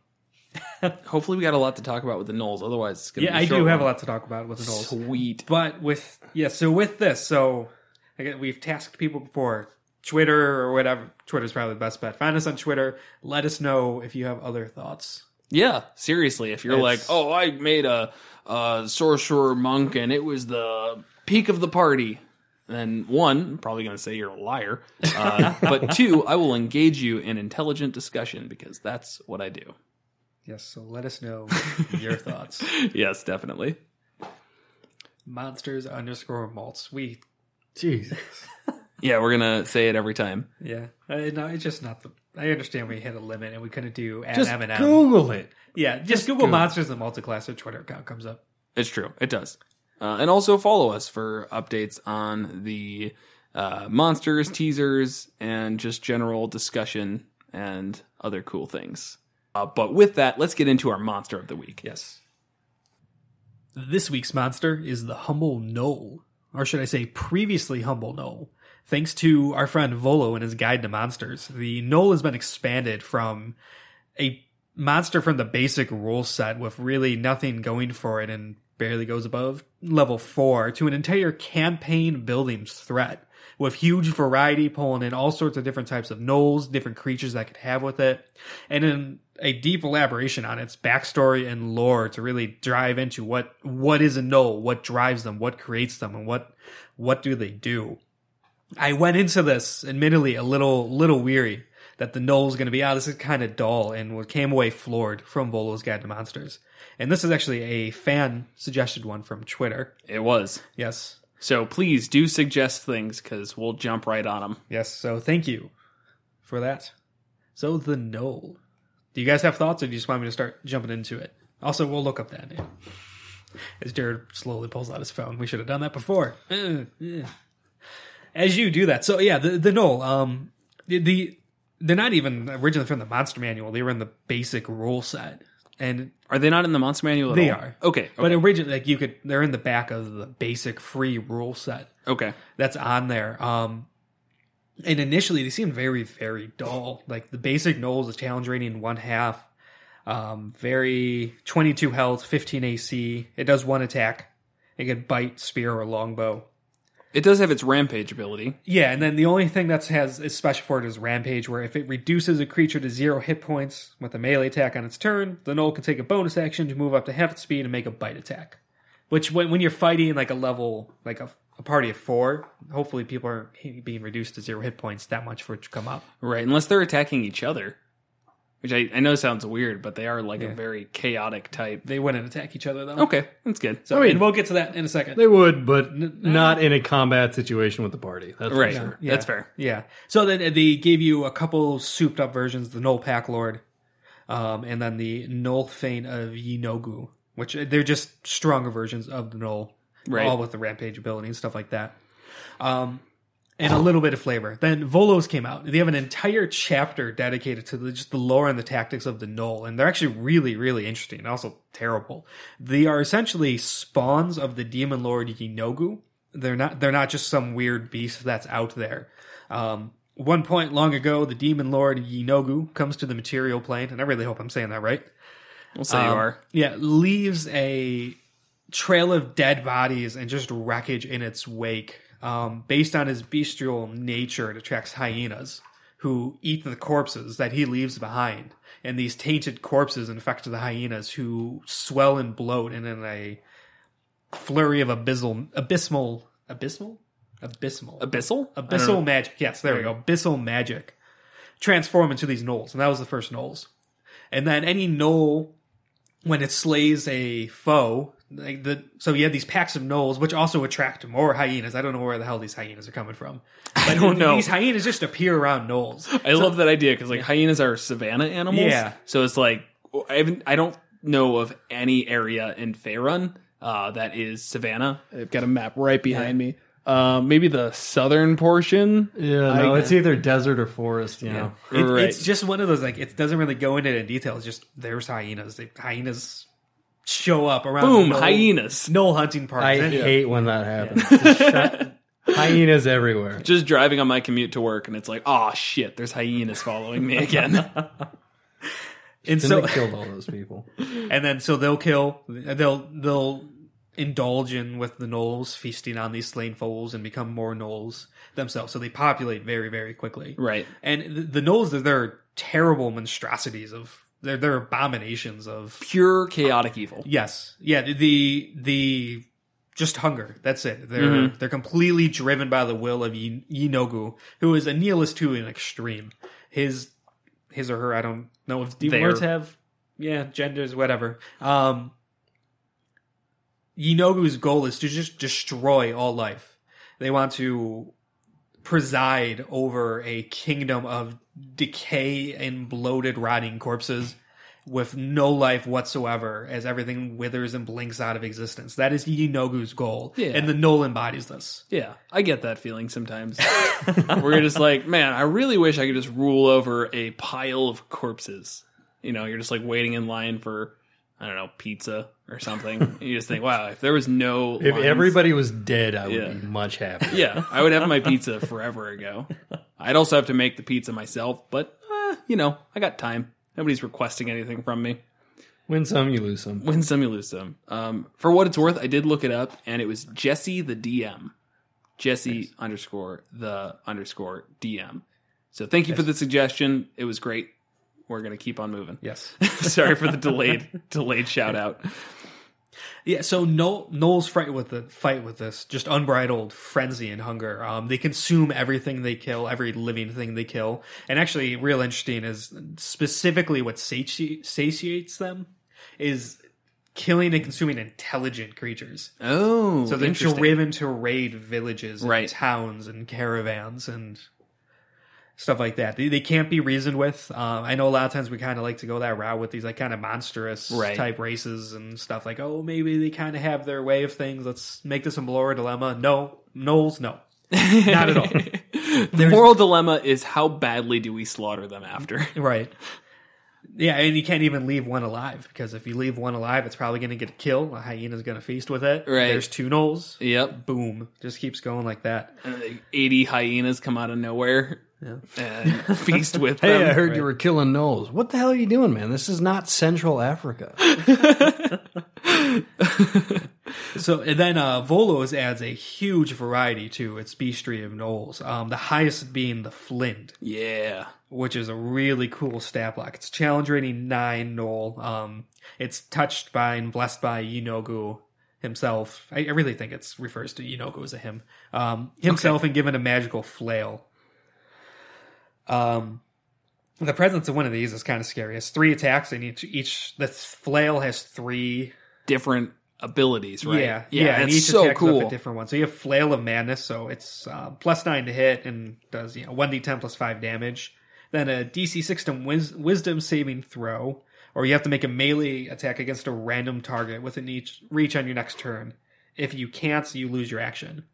[LAUGHS] Hopefully, we got a lot to talk about with the Gnolls. Otherwise, it's gonna Yeah, be a I short do have a lot to talk about with the Gnolls. Sweet. But with yeah, so with this, so again, we've tasked people before. Twitter or whatever. Twitter's probably the best bet. Find us on Twitter. Let us know if you have other thoughts. Yeah, seriously. If you're like, oh, I made a, a sorcerer monk and it was the peak of the party, then one, I'm probably going to say you're a liar. Uh, [LAUGHS] but two, I will engage you in intelligent discussion because that's what I do. Yes, so let us know [LAUGHS] your thoughts. Yes, definitely. Monsters underscore malts. We Jesus. [LAUGHS] Yeah, we're going to say it every time. yeah. Uh, no, it's just not the. I understand we hit a limit and we couldn't do at Just M&M. Google it. Yeah, just, Google Google. monsters and multiclass. Their Twitter account comes up. It's true. It does. Uh, and also follow us for updates on the uh, monsters, teasers, and just general discussion and other cool things. Uh, but with that, let's get into our monster of the week. Yes. This week's monster is the Humble Gnoll, or should I say, previously Humble Gnoll. Thanks to our friend Volo and his Guide to Monsters, the Gnoll has been expanded from a monster from the basic rule set with really nothing going for it and barely goes above level 4 to an entire campaign building threat with huge variety pulling in all sorts of different types of gnolls, different creatures that could have with it, and then a deep elaboration on its backstory and lore to really drive into what what is a gnoll, what drives them, what creates them, and what what do they do. I went into this admittedly a little little weary that the gnoll was going to be, ah, this is kind of dull, and what came away floored from Volo's Guide to Monsters. And this is actually a fan suggested one from Twitter. It was. Yes, So please do suggest things because we'll jump right on them. yes. So thank you for that. So the gnoll. Do you guys have thoughts, or do you just want me to start jumping into it? Also, we'll look up that name. As Jared slowly pulls out his phone, we should have done that before. [CLEARS THROAT] As you do that, so yeah, the the gnoll. Um, the, the they're not even originally from the monster manual. They were in the basic rule set, and Are they not in the monster manual? At They all? are. Okay. okay. but originally, like you could, they're in the back of the basic free rule set. okay. that's on there. Um, and initially they seemed very, very dull. Like the basic Gnolls, a challenge rating one half, um, very 22 health, 15 AC. It does one attack. It can bite, spear, or longbow. It does have its rampage ability. Yeah, and then the only thing that has is special for it is Rampage, where if it reduces a creature to zero hit points with a melee attack on its turn, the Gnoll can take a bonus action to move up to half its speed and make a bite attack. Which, when, when you're fighting like a level, like a, a party of four, hopefully people aren't being reduced to zero hit points that much for it to come up. Right. Unless they're attacking each other. Which I, I know sounds weird, but they are like Yeah. a very chaotic type. They wouldn't attack each other though. Okay. That's good. So, I mean- and we'll get to that in a second. They would, but n- not in a combat situation with the party. That's for Right. sure. Yeah. That's fair. Yeah. So then they gave you a couple souped up versions, the Gnoll Pack Lord, um, and then the Gnoll Feint of Yeenoghu, which uh, they're just stronger versions of the Gnoll, Right. all with the Rampage ability and stuff like that. Um, and a little bit of flavor. Then Volos came out. They have an entire chapter dedicated to the, just the lore and the tactics of the Gnoll, and they're actually really, really interesting and also terrible. They are essentially spawns of the demon lord Yeenoghu. They're not. They're not just some weird beast that's out there. Um, one point long ago, the demon lord Yeenoghu comes to the material plane, and I really hope I'm saying that right. We'll say you Um, are. Yeah, leaves a trail of dead bodies and just wreckage in its wake. Um, based on his bestial nature, it attracts hyenas who eat the corpses that he leaves behind. And these tainted corpses infect the hyenas who swell and bloat and in a flurry of abyssal, abysmal, abysmal, abysmal, Abyssal? Abyssal magic. Yes, there we go. Abyssal magic. Transform into these gnolls. And that was the first gnolls. And then any gnoll, when it slays a foe, like the so you have these packs of gnolls, which also attract more hyenas. I don't know where the hell these hyenas are coming from. [LAUGHS] But I don't know. These hyenas just appear around gnolls. I love that idea because like hyenas are savanna animals. Yeah. So it's like I haven't, I don't know of any area in Faerun uh, that is savanna. I've got a map right behind me. Um, maybe the southern portion. Yeah, no, it's either desert or forest. You know, It- Right. It's just one of those like it doesn't really go into it in detail. It's just there's hyenas. They, hyenas show up around. Boom, gnoll- hyenas. Gnoll hunting park. I parties. hate when that happens. Just shut- [LAUGHS] Hyenas everywhere. Just driving on my commute to work, and it's like, oh shit, there's hyenas following me again. [LAUGHS] And so, they killed all those people. [LAUGHS] and then so they'll kill. They'll they'll indulge in with the gnolls, feasting on these slain foes, and become more gnolls themselves. So they populate very very quickly. Right. And the, the gnolls, they're, they're terrible monstrosities of. They're they're abominations of. Pure chaotic evil. Yes. Yeah. The the, the just hunger. That's it. They're they're completely driven by the will of Yi- Yeenoghu, who is a nihilist to an extreme. His his or her, I don't know if Their. words have yeah genders, whatever. Um, Yeenoghu's goal is to just destroy all life. They want to preside over a kingdom of decay and bloated, rotting corpses with no life whatsoever as everything withers and blinks out of existence. That is Yeenoghu's goal. Yeah. And the Gnoll embodies this. Yeah, I get that feeling sometimes. [LAUGHS] Where you're just like, man, I really wish I could just rule over a pile of corpses. You know, you're just like waiting in line for, I don't know, pizza or something. [LAUGHS] you just think, wow, if there was no. If lines- everybody was dead, I would Yeah. be much happier. Yeah, [LAUGHS] I would have my pizza forever ago. I'd also have to make the pizza myself, but, uh, you know, I got time. Nobody's requesting anything from me. Win some, you lose some. Win some, you lose some. Um, for what it's worth, I did look it up, and it was Jesse the DM. Jesse underscore the underscore DM. So thank you for the suggestion. It was great. We're gonna keep on moving. Yes. [LAUGHS] Sorry for the delayed [LAUGHS] delayed shout out. Yeah, so no Gnolls fight with the fight with this just unbridled frenzy and hunger. Um, they consume everything they kill, every living thing they kill, and actually, real interesting is specifically what sati- satiates them is killing and consuming intelligent creatures. Oh, So they're driven to raid villages, and Right. towns, and caravans, and stuff like that. They, they can't be reasoned with. Um, I know a lot of times we kind of like to go that route with these like kind of monstrous Right. type races and stuff. Like, oh, maybe they kind of have their way of things. Let's make this a Melora dilemma. No, Gnolls, no, [LAUGHS] not at all. the moral dilemma is how badly do we slaughter them after? [LAUGHS] right. Yeah, and you can't even leave one alive because if you leave one alive, it's probably going to get killed. A hyena's going to feast with it. Right. There's two Gnolls. yep. Boom. Just keeps going like that. And 80 hyenas come out of nowhere [LAUGHS] and feast [LAUGHS] with Hey, them. I heard you were killing gnolls. What the hell are you doing, man? This is not Central Africa. [LAUGHS] So and then uh, Volos adds a huge variety to its beastry of gnolls. Um, the highest being the Flind, Yeah. which is a really cool stat block. It's challenge rating nine gnoll. Um, it's touched by and blessed by Yeenoghu himself. I, I really think it refers to Yeenoghu as a him. Um, himself and given a magical flail. Um, the presence of one of these is kind of scary. It's three attacks, and each each the flail has three Different abilities, right? yeah, yeah. yeah, and it's each so cool. a different one. So you have Flail of Madness, so it's uh, plus nine to hit and does you know one d10 plus five damage. Then a DC sixteen wis- Wisdom saving throw, or you have to make a melee attack against a random target within each reach on your next turn. If you can't, you lose your action.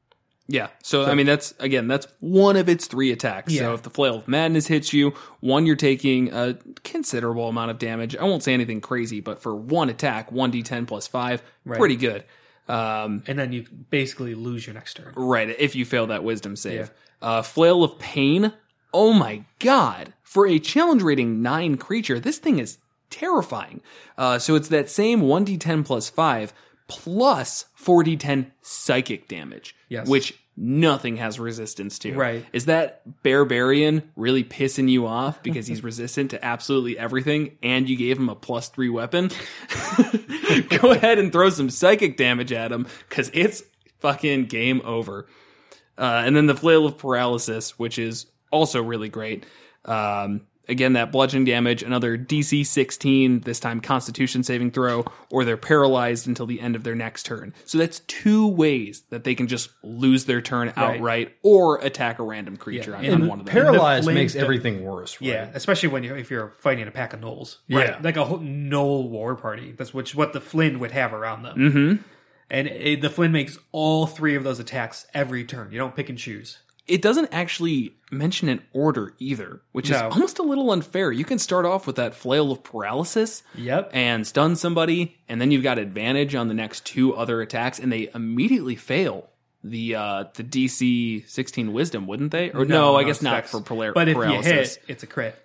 Yeah. So, I mean, that's again, that's one of its three attacks. Yeah. So if the flail of madness hits you, one you're taking a considerable amount of damage. I won't say anything crazy, but for one attack, one d10 plus five, pretty good. Um, And then you basically lose your next turn. right. If you fail that wisdom save, uh, flail of pain. Oh my god! For a challenge rating nine creature, this thing is terrifying. Uh, so it's that same one d10 plus five plus 4d10 psychic damage, Yes. which nothing has resistance to. Right. Is that barbarian really pissing you off because he's [LAUGHS] resistant to absolutely everything and you gave him a plus three weapon? [LAUGHS] Go ahead and throw some psychic damage at him because it's fucking game over. Uh, and then the flail of paralysis, which is also really great. Um, again, that bludgeoning damage, another DC 16, this time Constitution saving throw, or they're paralyzed until the end of their next turn. So that's two ways that they can just lose their turn outright or attack a random creature Yeah, on, and on one of them. Paralyzed flame makes do- everything worse, right? Yeah, especially when you if you're fighting a pack of gnolls, Yeah. like a whole gnoll war party. That's which what the Flind would have around them. Mm-hmm. And it, the Flind makes all three of those attacks every turn. You don't pick and choose. It doesn't actually mention an order either, which is almost a little unfair. You can start off with that flail of paralysis. Yep. and stun somebody, and then you've got advantage on the next two other attacks, and they immediately fail the uh the DC sixteen wisdom, wouldn't they? Or no, I guess it's not for polar- But if paralysis. you hit, it's a crit.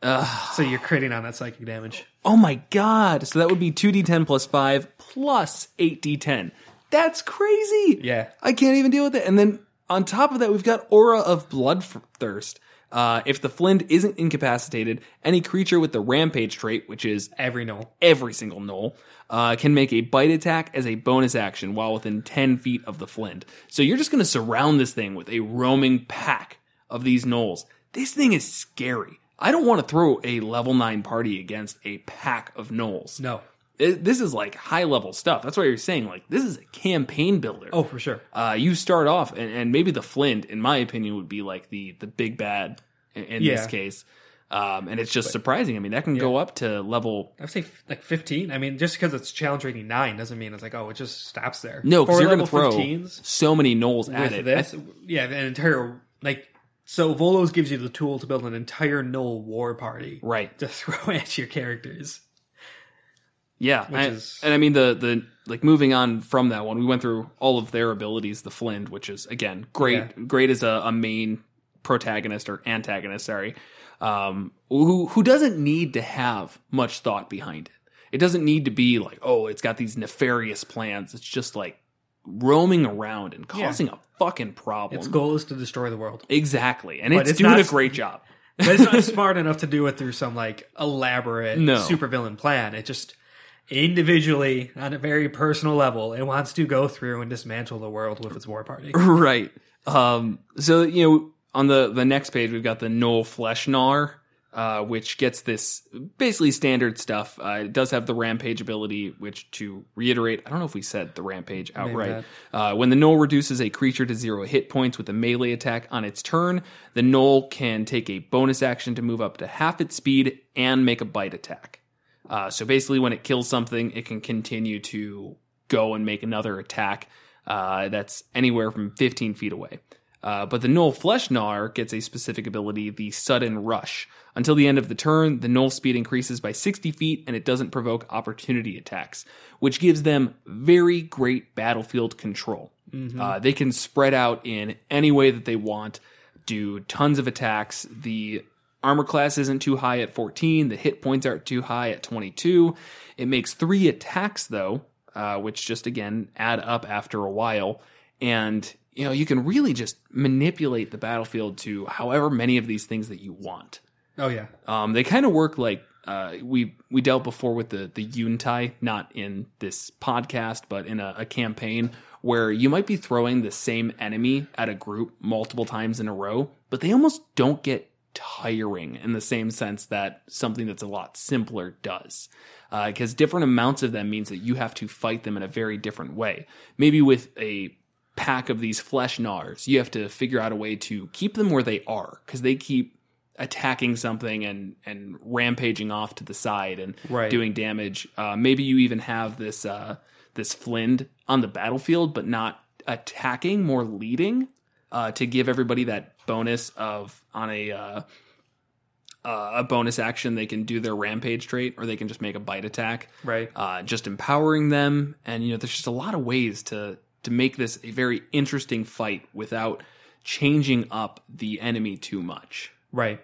So you're critting on that psychic damage. Oh my god! So that would be two d10 plus five plus eight d10. That's crazy. Yeah. I can't even deal with it. And then on top of that, we've got Aura of Bloodthirst. Uh, if the Flind isn't incapacitated, any creature with the Rampage trait, which is Every gnoll. every single gnoll, uh, can make a bite attack as a bonus action while within 10 feet of the Flind. So you're just going to surround this thing with a roaming pack of these gnolls. This thing is scary. I don't want to throw a level 9 party against a pack of gnolls. No. It- this is like high level stuff. That's why you're saying, like, this is a campaign builder. Oh, for sure. Uh, you start off, and, and maybe the Flind, in my opinion, would be like the the big bad in, in this case. Um, and it's just surprising. I mean, that can go up to level I would say f- like 15. I mean, just because it's challenge rating 9 doesn't mean it's like, oh, it just stops there. no, because For you're going to level throw 15s so many gnolls at with it. this, yeah, an entire, like, so Volos gives you the tool to build an entire gnoll war party right? to [LAUGHS] throw at your characters. Yeah, I- is- and I mean the the like moving on from that one, we went through all of their abilities. The Flind, which is again great, Yeah. great as a, a main protagonist or antagonist. Sorry, um, who who doesn't need to have much thought behind it. It doesn't need to be like, oh, it's got these nefarious plans. It's just like roaming around and causing a fucking problem. Its goal is to destroy the world. exactly, and it's, it's doing not- a great job. But it's not [LAUGHS] smart enough to do it through some like elaborate No. supervillain plan. It just individually, on a very personal level, it wants to go through and dismantle the world with its war party. [LAUGHS] right. Um, so you know, on the the next page, we've got the Gnoll Flesh Gnawer, uh, which gets this basically standard stuff. Uh, it does have the Rampage ability, which to reiterate, I don't know if we said the Rampage outright. Uh, when the Gnoll reduces a creature to zero hit points with a melee attack on its turn, the Gnoll can take a bonus action to move up to half its speed and make a bite attack. Uh, so basically, when it kills something, it can continue to go and make another attack uh, that's anywhere from 15 feet away. Uh, but the Gnoll Flesh Gnawer gets a specific ability, the Sudden Rush. Until the end of the turn, the Gnoll speed increases by 60 feet and it doesn't provoke opportunity attacks, which gives them very great battlefield control. Uh, they can spread out in any way that they want, do tons of attacks. The armor class isn't too high at 14. The hit points aren't too high at 22. It makes three attacks though, uh, which just again add up after a while. And you know you can really just manipulate the battlefield to however many of these things that you want. Oh yeah, Um, they kind of work like uh, we we dealt before with the the yuan-ti, not in this podcast, but in a, a campaign where you might be throwing the same enemy at a group multiple times in a row, but they almost don't get tiring in the same sense that something that's a lot simpler does. Because different amounts of them means that you have to fight them in a very different way. Maybe with a pack of these flesh gnawers, you have to figure out a way to keep them where they are because they keep attacking something and and rampaging off to the side and Right. doing damage. Uh, maybe you even have this uh, this Flind on the battlefield, but not attacking, more leading uh, to give everybody that bonus of on a uh, uh, a bonus action they can do their rampage trait or they can just make a bite attack right. uh, just empowering them and you know there's just a lot of ways to to make this a very interesting fight without changing up the enemy too much Right.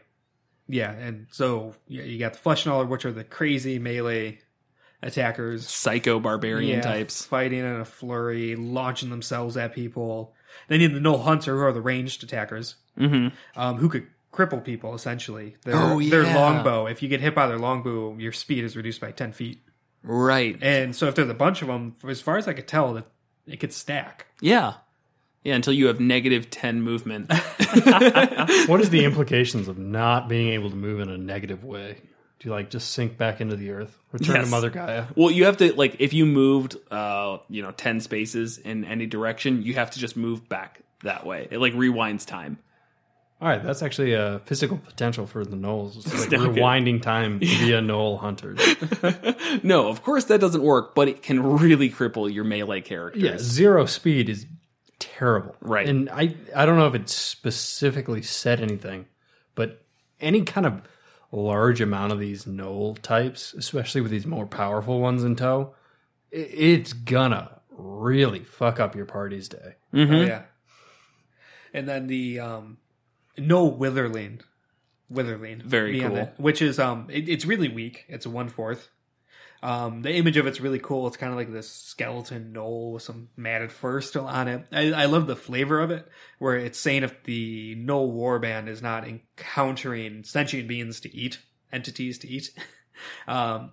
Yeah, and so yeah, you got the flesh Gnawer, which are the crazy melee attackers. psycho barbarian Yeah, types fighting in a flurry, launching themselves at people. Then you have the Gnoll Hunter, who are the ranged attackers, hmm um, who could cripple people essentially. Their, Oh, their longbow. If you get hit by their longbow, your speed is reduced by ten feet. right And so if there's a bunch of them, as far as I could tell, that it could stack. yeah yeah until you have negative 10 movement [LAUGHS] [LAUGHS] What is the implications of not being able to move in a negative way? Do you like just sink back into the earth, return Yes. to Mother Gaia? well you have to like if you moved uh you know 10 spaces in any direction you have to just move back that way it like rewinds time All right, that's actually a physical potential for the gnolls. It's like [LAUGHS] Okay. rewinding time via gnoll hunters. [LAUGHS] no of course that doesn't work but it can really cripple your melee characters Yeah, zero speed is terrible. Right. And I I don't know if it specifically said anything, but any kind of large amount of these gnoll types, especially with these more powerful ones in tow, it's gonna really fuck up your party's day. Mhm. Oh, yeah. And then the um, no Witherling Witherling. Very cool. it, which is um, it, it's really weak. It's a one fourth. Um, the image of it's really cool. It's kind of like this skeleton gnoll with some matted fur still on it. I, I love the flavor of it, where it's saying if the gnoll warband is not encountering sentient beings to eat, entities to eat, [LAUGHS] um,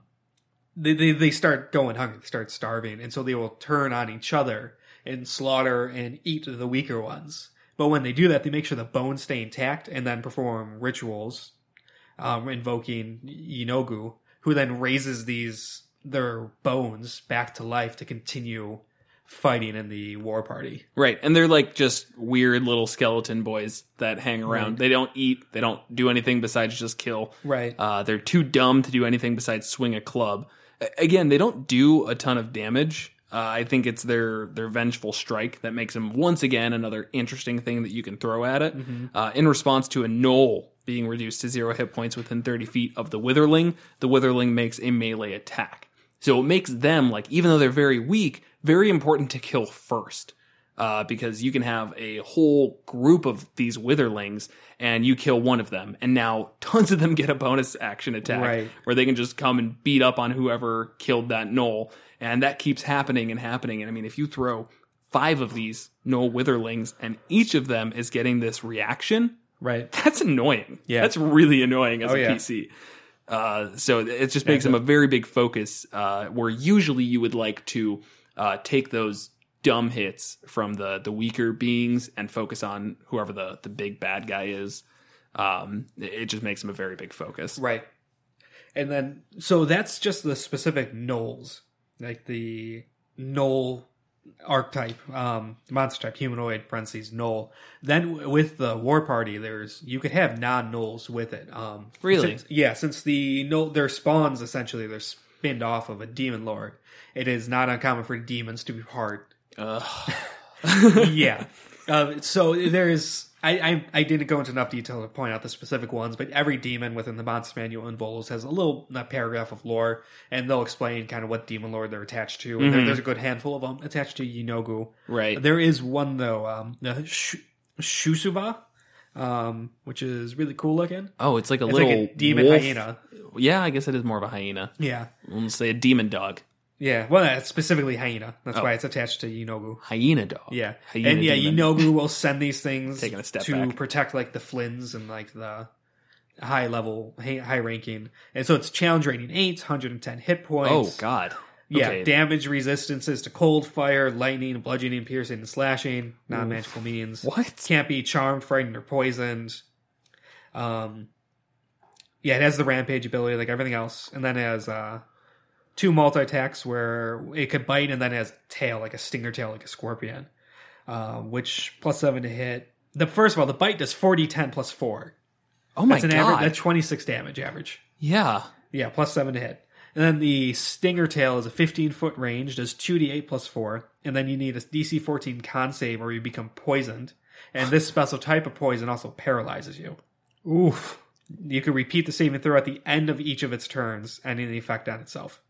they, they, they start going hungry, they start starving, and so they will turn on each other and slaughter and eat the weaker ones. But when they do that, they make sure the bones stay intact and then perform rituals, um, invoking Yeenoghu, who then raises these their bones back to life to continue fighting in the war party. Right. And they're like just weird little skeleton boys that hang around. They don't eat, they don't do anything besides just kill. Right. Uh, they're too dumb to do anything besides swing a club. Again, they don't do a ton of damage. Uh, I think it's their their vengeful strike that makes them once again another interesting thing that you can throw at it. Uh, in response to a gnoll being reduced to zero hit points within 30 feet of the Witherling, the Witherling makes a melee attack. So it makes them like even though they're very weak, very important to kill first. Uh, because you can have a whole group of these witherlings and you kill one of them and now tons of them get a bonus action attack Right. where they can just come and beat up on whoever killed that gnoll and that keeps happening and happening and i mean if you throw five of these gnoll witherlings and each of them is getting this reaction Right. [LAUGHS] that's annoying Yeah. that's really annoying as Oh, a yeah. pc uh, so it just makes them a very big focus uh, where usually you would like to uh, take those dumb hits from the the weaker beings and focus on whoever the the big bad guy is um, it just makes them a very big focus Right. And then, so that's just the specific gnolls, like the gnoll archetype, um, monster type, humanoid, parentheses, gnoll. Then with the war party, there's, you could have non gnolls with it. Um, Really? since- yeah, since the gnoll, their spawns essentially, they're spinned off of a demon lord. It is not uncommon for demons to be part Ugh. [LAUGHS] yeah. Um, so there's I, I I didn't go into enough detail to point out the specific ones, but every demon within the Monster Manual and Volos has a little uh, paragraph of lore, and they'll explain kind of what demon lord they're attached to. And there, there's a good handful of them attached to Yeenoghu. right There is one though, um, the Sh- Shoosuva, um, which is really cool looking. oh it's like a It's little like a demon wolf. hyena. yeah i guess it is more of a hyena Yeah, let's say a demon dog yeah. Well, that's specifically hyena. That's Oh. why it's attached to Yeenoghu. hyena dog Yeah, hyena and yeah, demon. [LAUGHS] Will send these things Taking a step to back. protect like the Flinds and like the high level, high, high ranking, and so it's challenge rating eight, 110 hit points. oh god Yeah, okay. damage resistances to cold, fire, lightning, bludgeoning, piercing, and slashing. Non magical means. what Can't be charmed, frightened, or poisoned. Um, yeah, it has the rampage ability like everything else, and then it has uh, two multi attacks where it could bite, and then it has tail like a stinger tail, like a scorpion, uh, which plus seven to hit. The first of all, the bite does 40, 10 plus four. oh my That's an god average. That's twenty six damage average. yeah Yeah, plus seven to hit. And then the stinger tail is a 15 foot range, does 2d8 plus 4. And then you need a DC 14 con save or you become poisoned. And this special type of poison also paralyzes you. Oof. You can repeat the saving throw at the end of each of its turns, ending the effect on itself.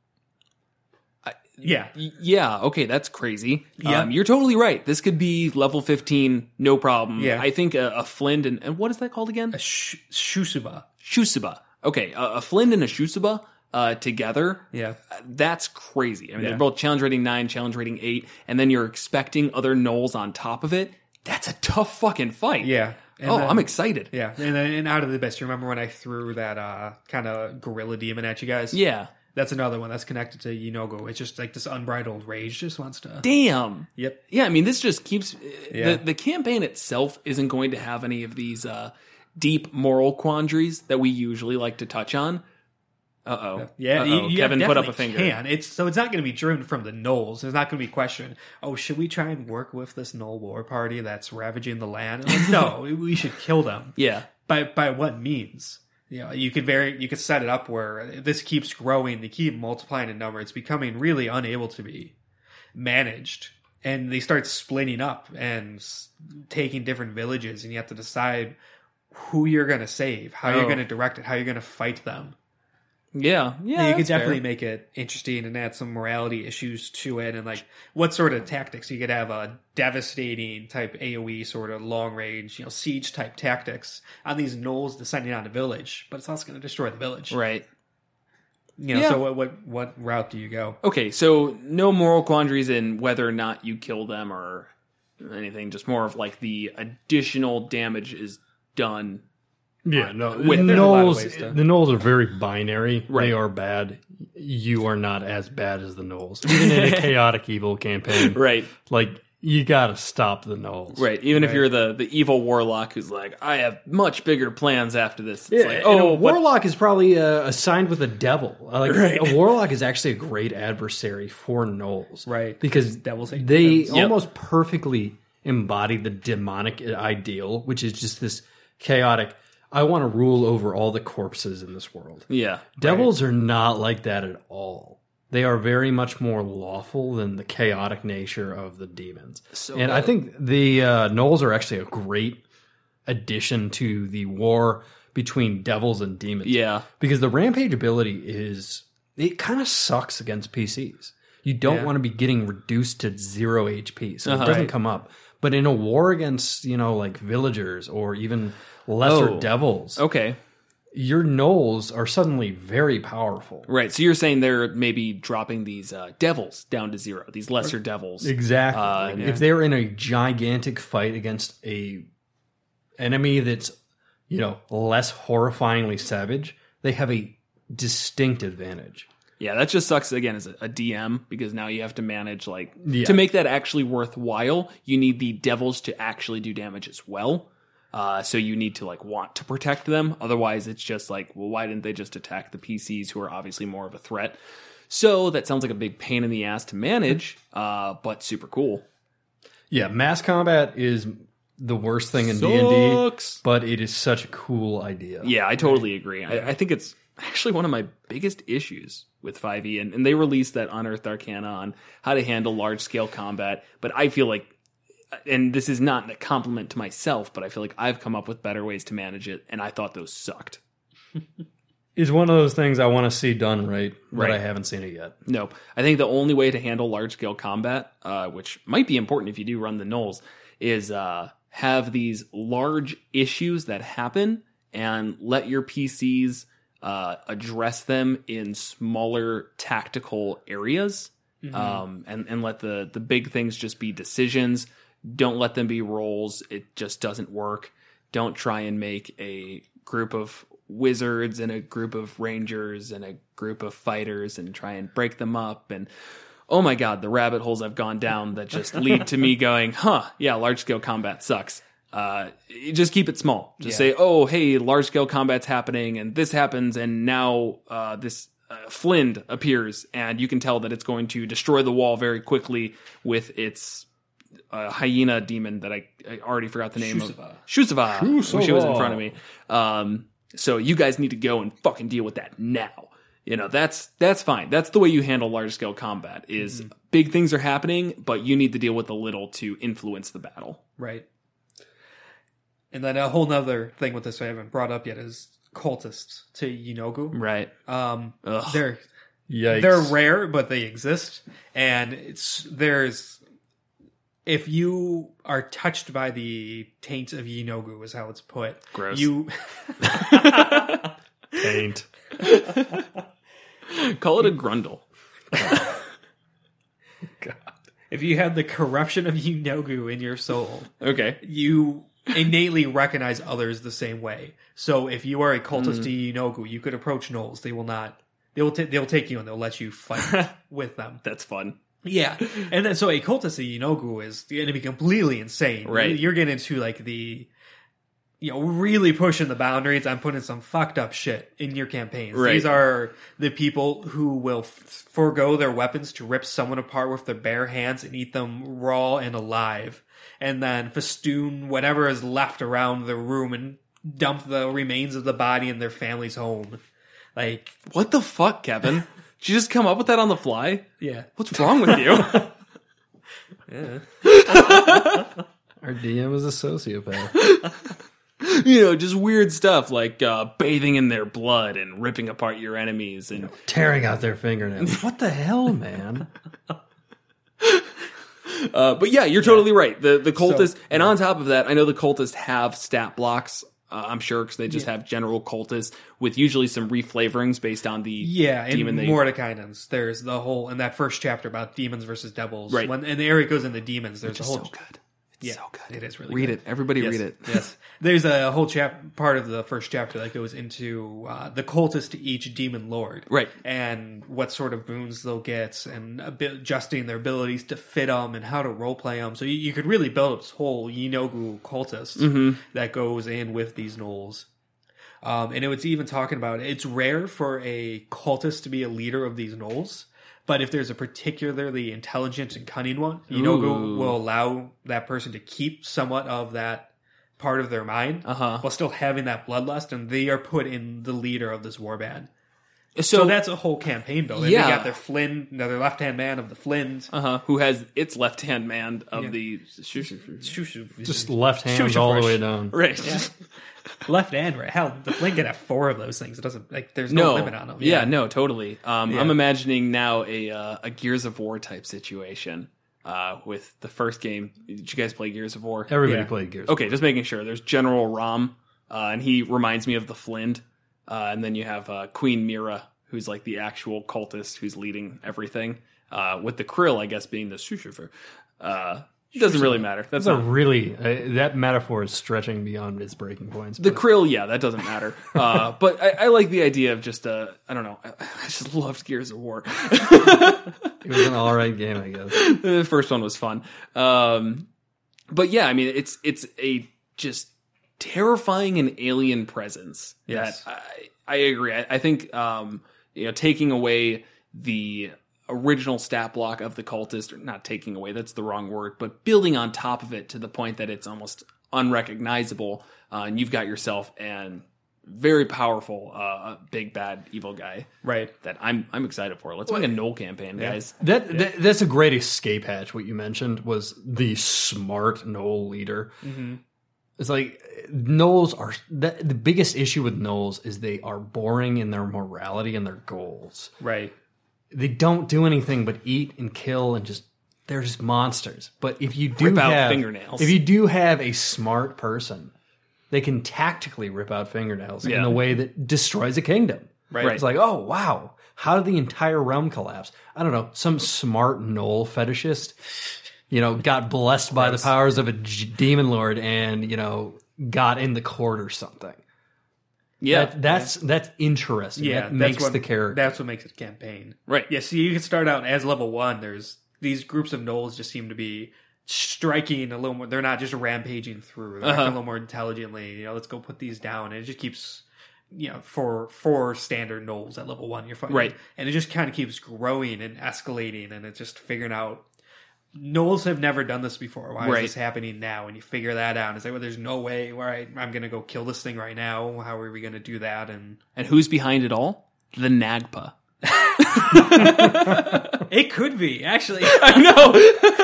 Yeah. Yeah, okay, that's crazy. Yeah. Um, you're totally right. This could be level 15, no problem. Yeah. I think a, a Flind and, and what is that called again? A sh- Shoosuva. Shoosuva. Okay, a, a Flind and a Shoosuva uh, together, Yeah. uh, that's crazy. I mean, Yeah. they're both challenge rating 9, challenge rating 8, and then you're expecting other gnolls on top of it. That's a tough fucking fight. Yeah. And oh, then- I'm excited. Yeah. And then and out of the best, you remember when I threw that uh, kind of gorilla demon at you guys? Yeah. That's another one that's connected to Yeenoghu. It's just like this unbridled rage just wants to. Damn. Yep. Yeah, I mean, this just keeps Yeah. the the campaign itself isn't going to have any of these uh, deep moral quandaries that we usually like to touch on. Uh oh. Yeah, you, you Kevin put up a finger. Can. It's so it's not going to be driven from the Gnolls. There's not going to be question. Oh, should we try and work with this Gnoll war party that's ravaging the land? Like, [LAUGHS] no, we should kill them. Yeah. By by what means? You know, you could very you could set it up where this keeps growing. They keep multiplying in number. It's becoming really unable to be managed, and they start splitting up and s- taking different villages, and you have to decide who you're going to save, how you're Oh. going to direct it, how you're going to fight them. Yeah, yeah. you could that's fair. definitely make it interesting and add some morality issues to it and like what sort of tactics you could have a devastating type aoe sort of long range you know siege type tactics on these gnolls descending on a village but it's also going to destroy the village right. you know Yeah. so what, what what route do you go Okay, so no moral quandaries in whether or not you kill them or anything. Just more of like the additional damage is done. Yeah, no. With- the there's a lot of Gnolls, the Gnolls are very binary. Right. They are bad. You are not as bad as the Gnolls. Even in a [LAUGHS] chaotic evil campaign, Right, like you got to stop the Gnolls. right. Even if you're the the evil warlock who's like, I have much bigger plans after this. It's Yeah, like, oh, warlock is probably uh, assigned with a devil. Uh, Like Right. a warlock is actually a great adversary for gnolls, Right. Because Devils they demons. Yep. almost perfectly embody the demonic ideal, which is just this chaotic. I want to rule over all the corpses in this world. yeah, Devils are not like that at all. They are very much more lawful than the chaotic nature of the demons. So and I think the uh, Gnolls are actually a great addition to the war between devils and demons. yeah, Because the rampage ability is it kind of sucks against PCs. You don't Yeah. want to be getting reduced to zero HP, so Uh-huh. it doesn't Right. come up. But in a war against, you know, like villagers or even lesser Oh. devils, okay, your gnolls are suddenly very powerful. right. So you're saying they're maybe dropping these uh, devils down to zero, these lesser devils. Exactly. Uh, Like, yeah. If they're in a gigantic fight against a enemy that's, you know, less horrifyingly savage, they have a distinct advantage. Yeah, that just sucks again as a, a DM because now you have to manage like Yeah. to make that actually worthwhile. You need the devils to actually do damage as well. Uh, so you need to like want to protect them. Otherwise, it's just like, well, why didn't they just attack the PCs who are obviously more of a threat? So that sounds like a big pain in the ass to manage, uh, but super cool. Yeah, mass combat is the worst thing in D and D, but it is such a cool idea. Yeah, I totally agree. I, I think it's actually one of my biggest issues with 5e, and, and they released that Unearthed Arcana on how to handle large scale combat. But I feel like, and this is not a compliment to myself, but I feel like I've come up with better ways to manage it, and I thought those sucked. [LAUGHS] is one of those things I want to see done right, but Right. I haven't seen it yet. Nope. I think the only way to handle large scale combat, uh, which might be important if you do run the Gnolls, is uh, have these large issues that happen and let your PCs uh, address them in smaller tactical areas. Um, and, and let the, the big things just be decisions. Don't let them be roles. It just doesn't work. Don't try and make a group of wizards and a group of rangers and a group of fighters and try and break them up and oh my god the rabbit holes i've gone down that just [LAUGHS] lead to me going huh yeah large scale combat sucks uh, just keep it small just Yeah. say oh hey large scale combat's happening and this happens and now uh, this uh, Flind appears and you can tell that it's going to destroy the wall very quickly with its uh, hyena demon that I, I already forgot the name of. Shoosuva. When she was in front of me. Um, so you guys need to go and fucking deal with that now. You know, that's that's fine. That's the way you handle large scale combat is big things are happening, but you need to deal with the little to influence the battle. Right. And then a whole nother thing with this I haven't brought up yet is cultists to Yeenoghu. Right. Um, Ugh. they're Yikes. they're rare, but they exist, and it's there's if you are touched by the taint of Yeenoghu, is how it's put. Gross. You [LAUGHS] Ain't. Call it a grundle. God. If you have the corruption of Yeenoghu in your soul, Okay. you innately recognize others the same way. So if you are a cultist mm. to Yeenoghu, you could approach Gnolls. They will not. They will. ta they'll take you and they'll let you fight [LAUGHS] with them. That's fun. Yeah, and then so a cultist to Yeenoghu is going to be completely insane. Right. You're getting into like the. You know, really pushing the boundaries. I'm putting some fucked up shit in your campaigns. Right. These are the people who will f- forego their weapons to rip someone apart with their bare hands and eat them raw and alive, and then festoon whatever is left around the room and dump the remains of the body in their family's home. Like, What the fuck, Kevin? [LAUGHS] Did you just come up with that on the fly? yeah, What's wrong with you? [LAUGHS] yeah. Our DM is a sociopath. you know, just weird stuff like uh, bathing in their blood and ripping apart your enemies and Tearing out their fingernails. What the hell, man? Uh, but yeah, you're totally right. The the cultists, and on top of that, I know the cultists have stat blocks. Uh, I'm sure because they just have general cultists with usually some reflavorings based on the Yeah, and demon they. Mordenkainen's. There's the whole in that first chapter about demons versus devils. Right. When and the area goes into demons, there's a whole so good. Yeah, so good. it is really read good. it. Everybody Yes, read it. [LAUGHS] yes. There's a whole chap part of the first chapter that goes into uh, the cultist to each demon lord, Right. And what sort of boons they'll get, and a bit adjusting their abilities to fit them, and how to roleplay them. So you, you could really build up this whole Yeenoghu cultist Mm-hmm. that goes in with these gnolls. Um, and it was even talking about it's rare for a cultist to be a leader of these gnolls. But if there's a particularly intelligent and cunning one, Yeenoghu Ooh. will allow that person to keep somewhat of that part of their mind Uh-huh. while still having that bloodlust, and they are put in the leader of this warband. So, So that's a whole campaign building. Yeah. They got their Flind, their left hand man of the Flinds. uh-huh, who has its left hand man of the Just left hands Shoo-shoo all the way down. right? [LAUGHS] left and right. Hell, the Flind can have four of those things. It doesn't like there's no, No, limit on them. Yeah, no, totally. Um, Yeah. I'm imagining now a uh, a Gears of War type situation uh, with the first game. Did you guys play Gears of War? Everybody Yeah. played Gears. Okay, just making sure. There's General RAAM, uh, and he reminds me of the Flind. Uh, and then you have uh, Queen Myrrah, who's like the actual cultist who's leading everything. Uh, with the Kryll, I guess, being the Shoosuva. It doesn't really matter. That's a really uh, that metaphor is stretching beyond its breaking points. the but Kryll. Yeah, that doesn't matter. [LAUGHS] Uh, but I, I like the idea of just uh, I don't know. I, I just loved Gears of War. [LAUGHS] it was an all right game, I guess. [LAUGHS] the first one was fun. Um, but yeah, I mean, it's it's a just terrifying and alien presence. Yes. I, I agree. I, I think um, you know taking away the original stat block of the cultist, or not taking away that's the wrong word, but building on top of it to the point that it's almost unrecognizable, uh, and you've got yourself an very powerful uh, big bad evil guy right. that I'm I'm excited for. Let's make a Gnoll campaign, guys. That, that that's a great escape hatch. What you mentioned was the smart Gnoll leader. It's like Gnolls are that, the biggest issue with Gnolls is they are boring in their morality and their goals. Right. They don't do anything but eat and kill and just they're just monsters. But if you do Rip out have fingernails. if you do have a smart person, they can tactically rip out fingernails in a way that destroys a kingdom. Right. It's like, oh wow, how did the entire realm collapse? I don't know. Some smart gnoll fetishist, you know, got blessed by the powers of a demon lord, and you know, got in the court or something. Yeah, That, that's that's interesting. Yeah, that that's makes what, the character. That's what makes it a campaign. right. Yeah, so you can start out as level one. There's these groups of gnolls just seem to be striking a little more. They're not just rampaging through. They're acting uh-huh. a little more intelligently. You know, let's go put these down. And it just keeps, you know, for four standard gnolls at level one, you're fighting. Right. And it just kind of keeps growing and escalating, and it's just figuring out. Gnolls have never done this before. Why Right. is this happening now? And you figure that out. It's like, well, there's no way. All right, I'm going to go kill this thing right now. How are we going to do that? And And who's behind it all? The Nagpa. [LAUGHS] it could be actually. [LAUGHS] I know.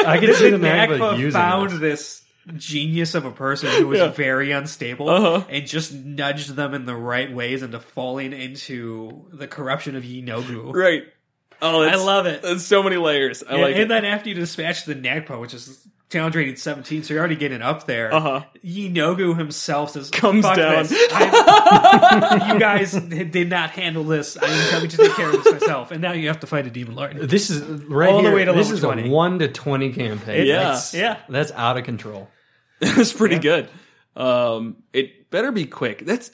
I can see the Nagpa Magma using found this. this genius of a person who was Yeah. very unstable Uh-huh. and just nudged them in the right ways into falling into the corruption of Yeenoghu. right. Oh, I love it. That's so many layers. I and, like and it. then after you dispatch the Nagpa, which is challenge rating 17, so you're already getting up there. Uh-huh. Yeenoghu himself says, Comes "Fuck down." this. [LAUGHS] You guys did not handle this. I'm going to take care of this myself. And now you have to fight a demon lord. This is right All the here. way to this level is 20. a one to twenty campaign. Yeah. that's, Yeah. that's out of control. [LAUGHS] That's pretty good. Um, it better be quick. That's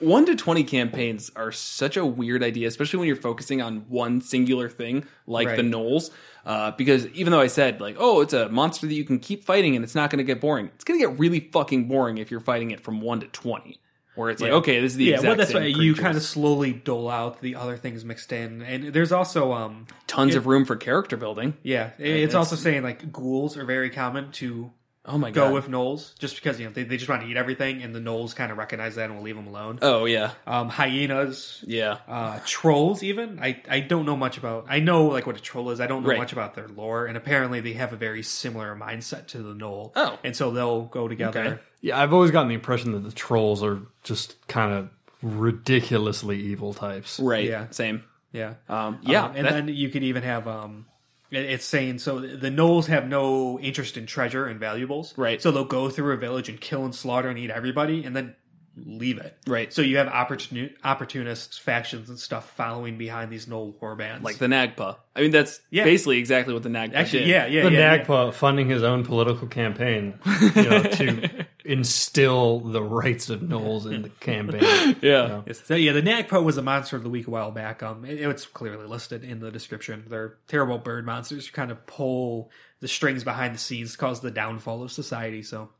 one to twenty campaigns are such a weird idea, especially when you're focusing on one singular thing like Right. the Gnolls. Uh, because even though I said like, oh, it's a monster that you can keep fighting and it's not going to get boring, it's going to get really fucking boring if you're fighting it from one to twenty, where it's like, okay, this is the yeah, exact well, that's same why you kind of slowly dole out the other things mixed in, and there's also um tons of room for character building. yeah, it's also saying like ghouls are very common to Oh my god. go with gnolls just because you know they, they just want to eat everything, and the gnolls kind of recognize that and will leave them alone. oh yeah. Um, hyenas, Yeah. uh, trolls. Even I I don't know much about. I know like what a troll is. I don't know Right. much about their lore, and apparently they have a very similar mindset to the gnoll. Oh. and so they'll go together. Okay. Yeah, I've always gotten the impression that the trolls are just kind of ridiculously evil types. Right. Yeah. Same. Yeah, Um, yeah. Um, and that- then you could even have um, it- it's saying so the gnolls have no interest in treasure and valuables, Right. So they'll go through a village and kill and slaughter and eat everybody, and then leave it. Right. So you have opportuni- opportunists, factions, and stuff following behind these gnoll warbands, like the Nagpa. I mean, that's Yeah. basically exactly what the Nagpa actually, did. yeah, yeah, the yeah, yeah. Nagpa funding his own political campaign you know, to [LAUGHS] instill the rights of gnolls in the campaign. [LAUGHS] Yeah. Yes. So yeah, the NAGPA was a monster of the week a while back. Um, it, it's clearly listed in the description. They're terrible bird monsters who kind of pull the strings behind the scenes, cause the downfall of society. So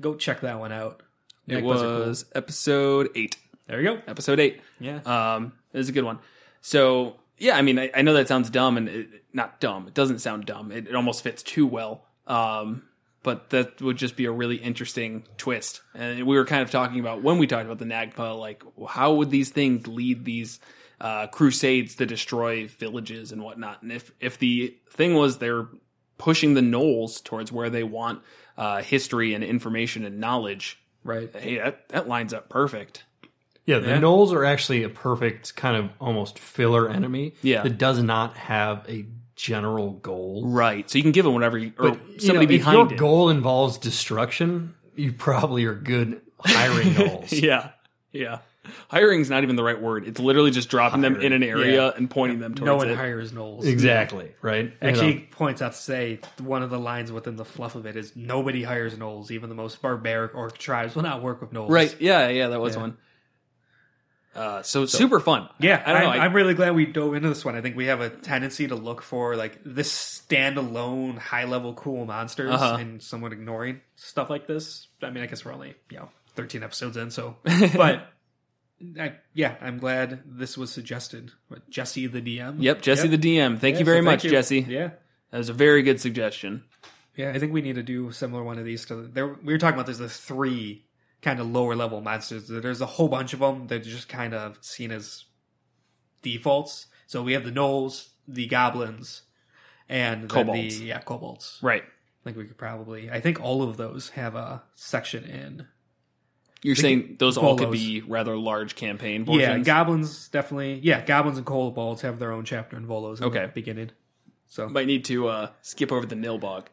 go check that one out. It are cool. was episode eight. There you go. Episode eight. Yeah. Um, it was a good one. So yeah, I mean, I, I know that sounds dumb, and it, not dumb. It doesn't sound dumb. It, it almost fits too well. Um, but that would just be a really interesting twist. And we were kind of talking about when we talked about the Nagpa, like how would these things lead these uh, crusades to destroy villages and whatnot? And if if the thing was they're pushing the gnolls towards where they want uh, history and information and knowledge, right. hey, that that lines up perfect. Yeah, the Yeah. gnolls are actually a perfect kind of almost filler enemy Yeah. that does not have a general goal. Right. So you can give them whatever, you, or But, you somebody know, if behind your it. goal involves destruction, you probably are good hiring [LAUGHS] gnolls. Yeah. Yeah. Hiring's not even the right word. It's literally just dropping them in an area Yeah. and pointing them towards No one it. hires gnolls. Exactly, right? You Actually, know, points out to say one of the lines within the fluff of it is nobody hires gnolls. Even the most barbaric orc tribes will not work with gnolls. Right. Yeah. Yeah. That was Yeah. one. Uh, so, super fun. Yeah, I don't know. I'm, I- I'm really glad we dove into this one. I think we have a tendency to look for like this standalone, high level, cool monsters, Uh-huh. and somewhat ignoring stuff like this. I mean, I guess we're only you know 13 episodes in, so [LAUGHS] but I, yeah, I'm glad this was suggested. What, Jesse the DM. Yep. Jesse the DM. Thank Yeah, you so very thank much, you. Jesse. Yeah. That was a very good suggestion. Yeah, I think we need to do a similar one of these. To there, we were talking about there's the three kind of lower level monsters. There's a whole bunch of them that are just kind of seen as defaults. So we have the gnolls, the goblins, and Kobolds. the yeah kobolds. Right. I think we could probably. I think all of those have a section in. You're saying those all could be rather large campaign portions? Yeah, goblins definitely. Yeah, goblins and kobolds have their own chapter in Volos. In Okay. the beginning. So Might need to uh, skip over the Nilbog.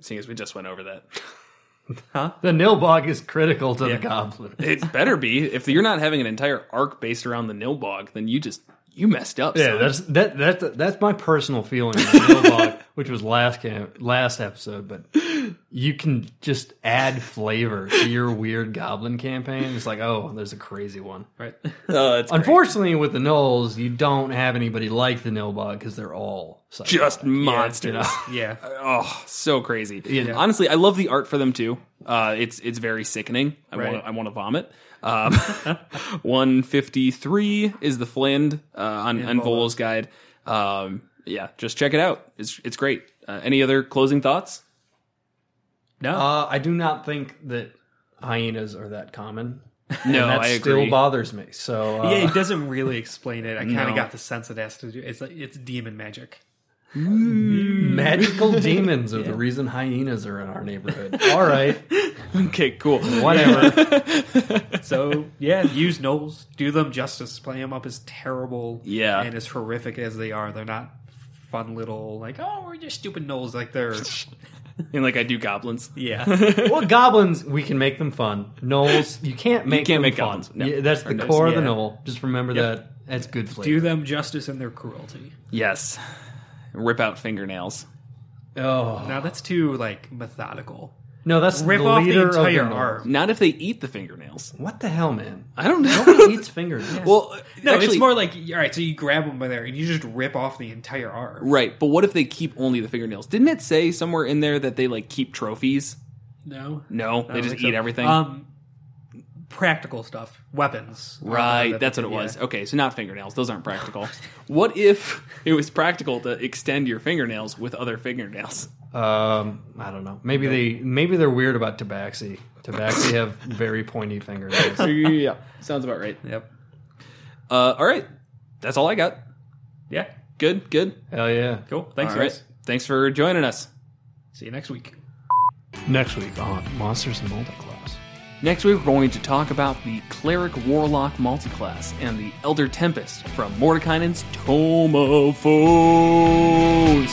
Seeing as we just went over that. [LAUGHS] huh? the Nilbog is critical to Yeah. the goblin. [LAUGHS] It better be. If you're not having an entire arc based around the Nilbog, then you just you messed up. Yeah, son. that's that that's that's my personal feeling of Nilbog, [LAUGHS] which was last cam- last episode. But you can just add flavor to your weird goblin campaign. It's like, oh, there's a crazy one. Right. [LAUGHS] Oh, that's great. Unfortunately, with the Gnolls, you don't have anybody like the Nilbog because they're all psychotic. just monsters. you know? [LAUGHS] yeah. Oh, so crazy. Yeah. Honestly, I love the art for them too. Uh, it's it's very sickening. I Right. want I want to vomit. Um, [LAUGHS] 153 is the Flind uh, on, on. Volo's guide. Um, yeah, just check it out. It's it's great. Uh, any other closing thoughts? No. Uh, I do not think that hyenas are that common. No, and that I still agree. bothers me. So uh, yeah, it doesn't really explain it. I kind of No. got the sense it has to do. It's like it's demon magic. magical [LAUGHS] demons are the reason hyenas are in our neighborhood. All right, [LAUGHS] okay, cool. whatever. [LAUGHS] So yeah, use gnolls, do them justice, play them up as terrible, Yeah. and as horrific as they are. They're not fun little like oh we're just stupid gnolls. Like they're [LAUGHS] And like I do goblins. yeah. [LAUGHS] well, goblins we can make them fun. Gnolls you can't make You can't them make fun. goblins, no. Yeah, that's the Or gnomes, core of the yeah. gnoll. Just remember that. That's good flavor. do them justice in their cruelty. Yes. Rip out fingernails. oh Now that's too like methodical. No, that's Rip the off the leader of entire the arm. Not if they eat the fingernails. What the hell, man? I don't know. Nobody eats [LAUGHS] fingernails. well, No, actually, it's more like all right. So you grab them by there and you just rip off the entire arm. right. But what if they keep only the fingernails? Didn't it say somewhere in there that they like keep trophies? No, No, I they don't just think eat so. everything. Um, practical stuff, weapons. right, Uh, that's what it yeah. was. Okay, so not fingernails; those aren't practical. [LAUGHS] what if it was practical to extend your fingernails with other fingernails? Um, I don't know. Maybe they maybe they're weird about Tabaxi. Tabaxi [LAUGHS] have very pointy fingernails. [LAUGHS] yeah, sounds about right. Yep. Uh, all right, that's all I got. Yeah. Good, good. Hell yeah! Cool. Thanks, All guys. right. Thanks for joining us. See you next week. Next week on Monsters and Multiclass. Next week, we're going to talk about the Cleric Warlock multiclass and the Elder Tempest from Mordenkainen's Tome of Foes.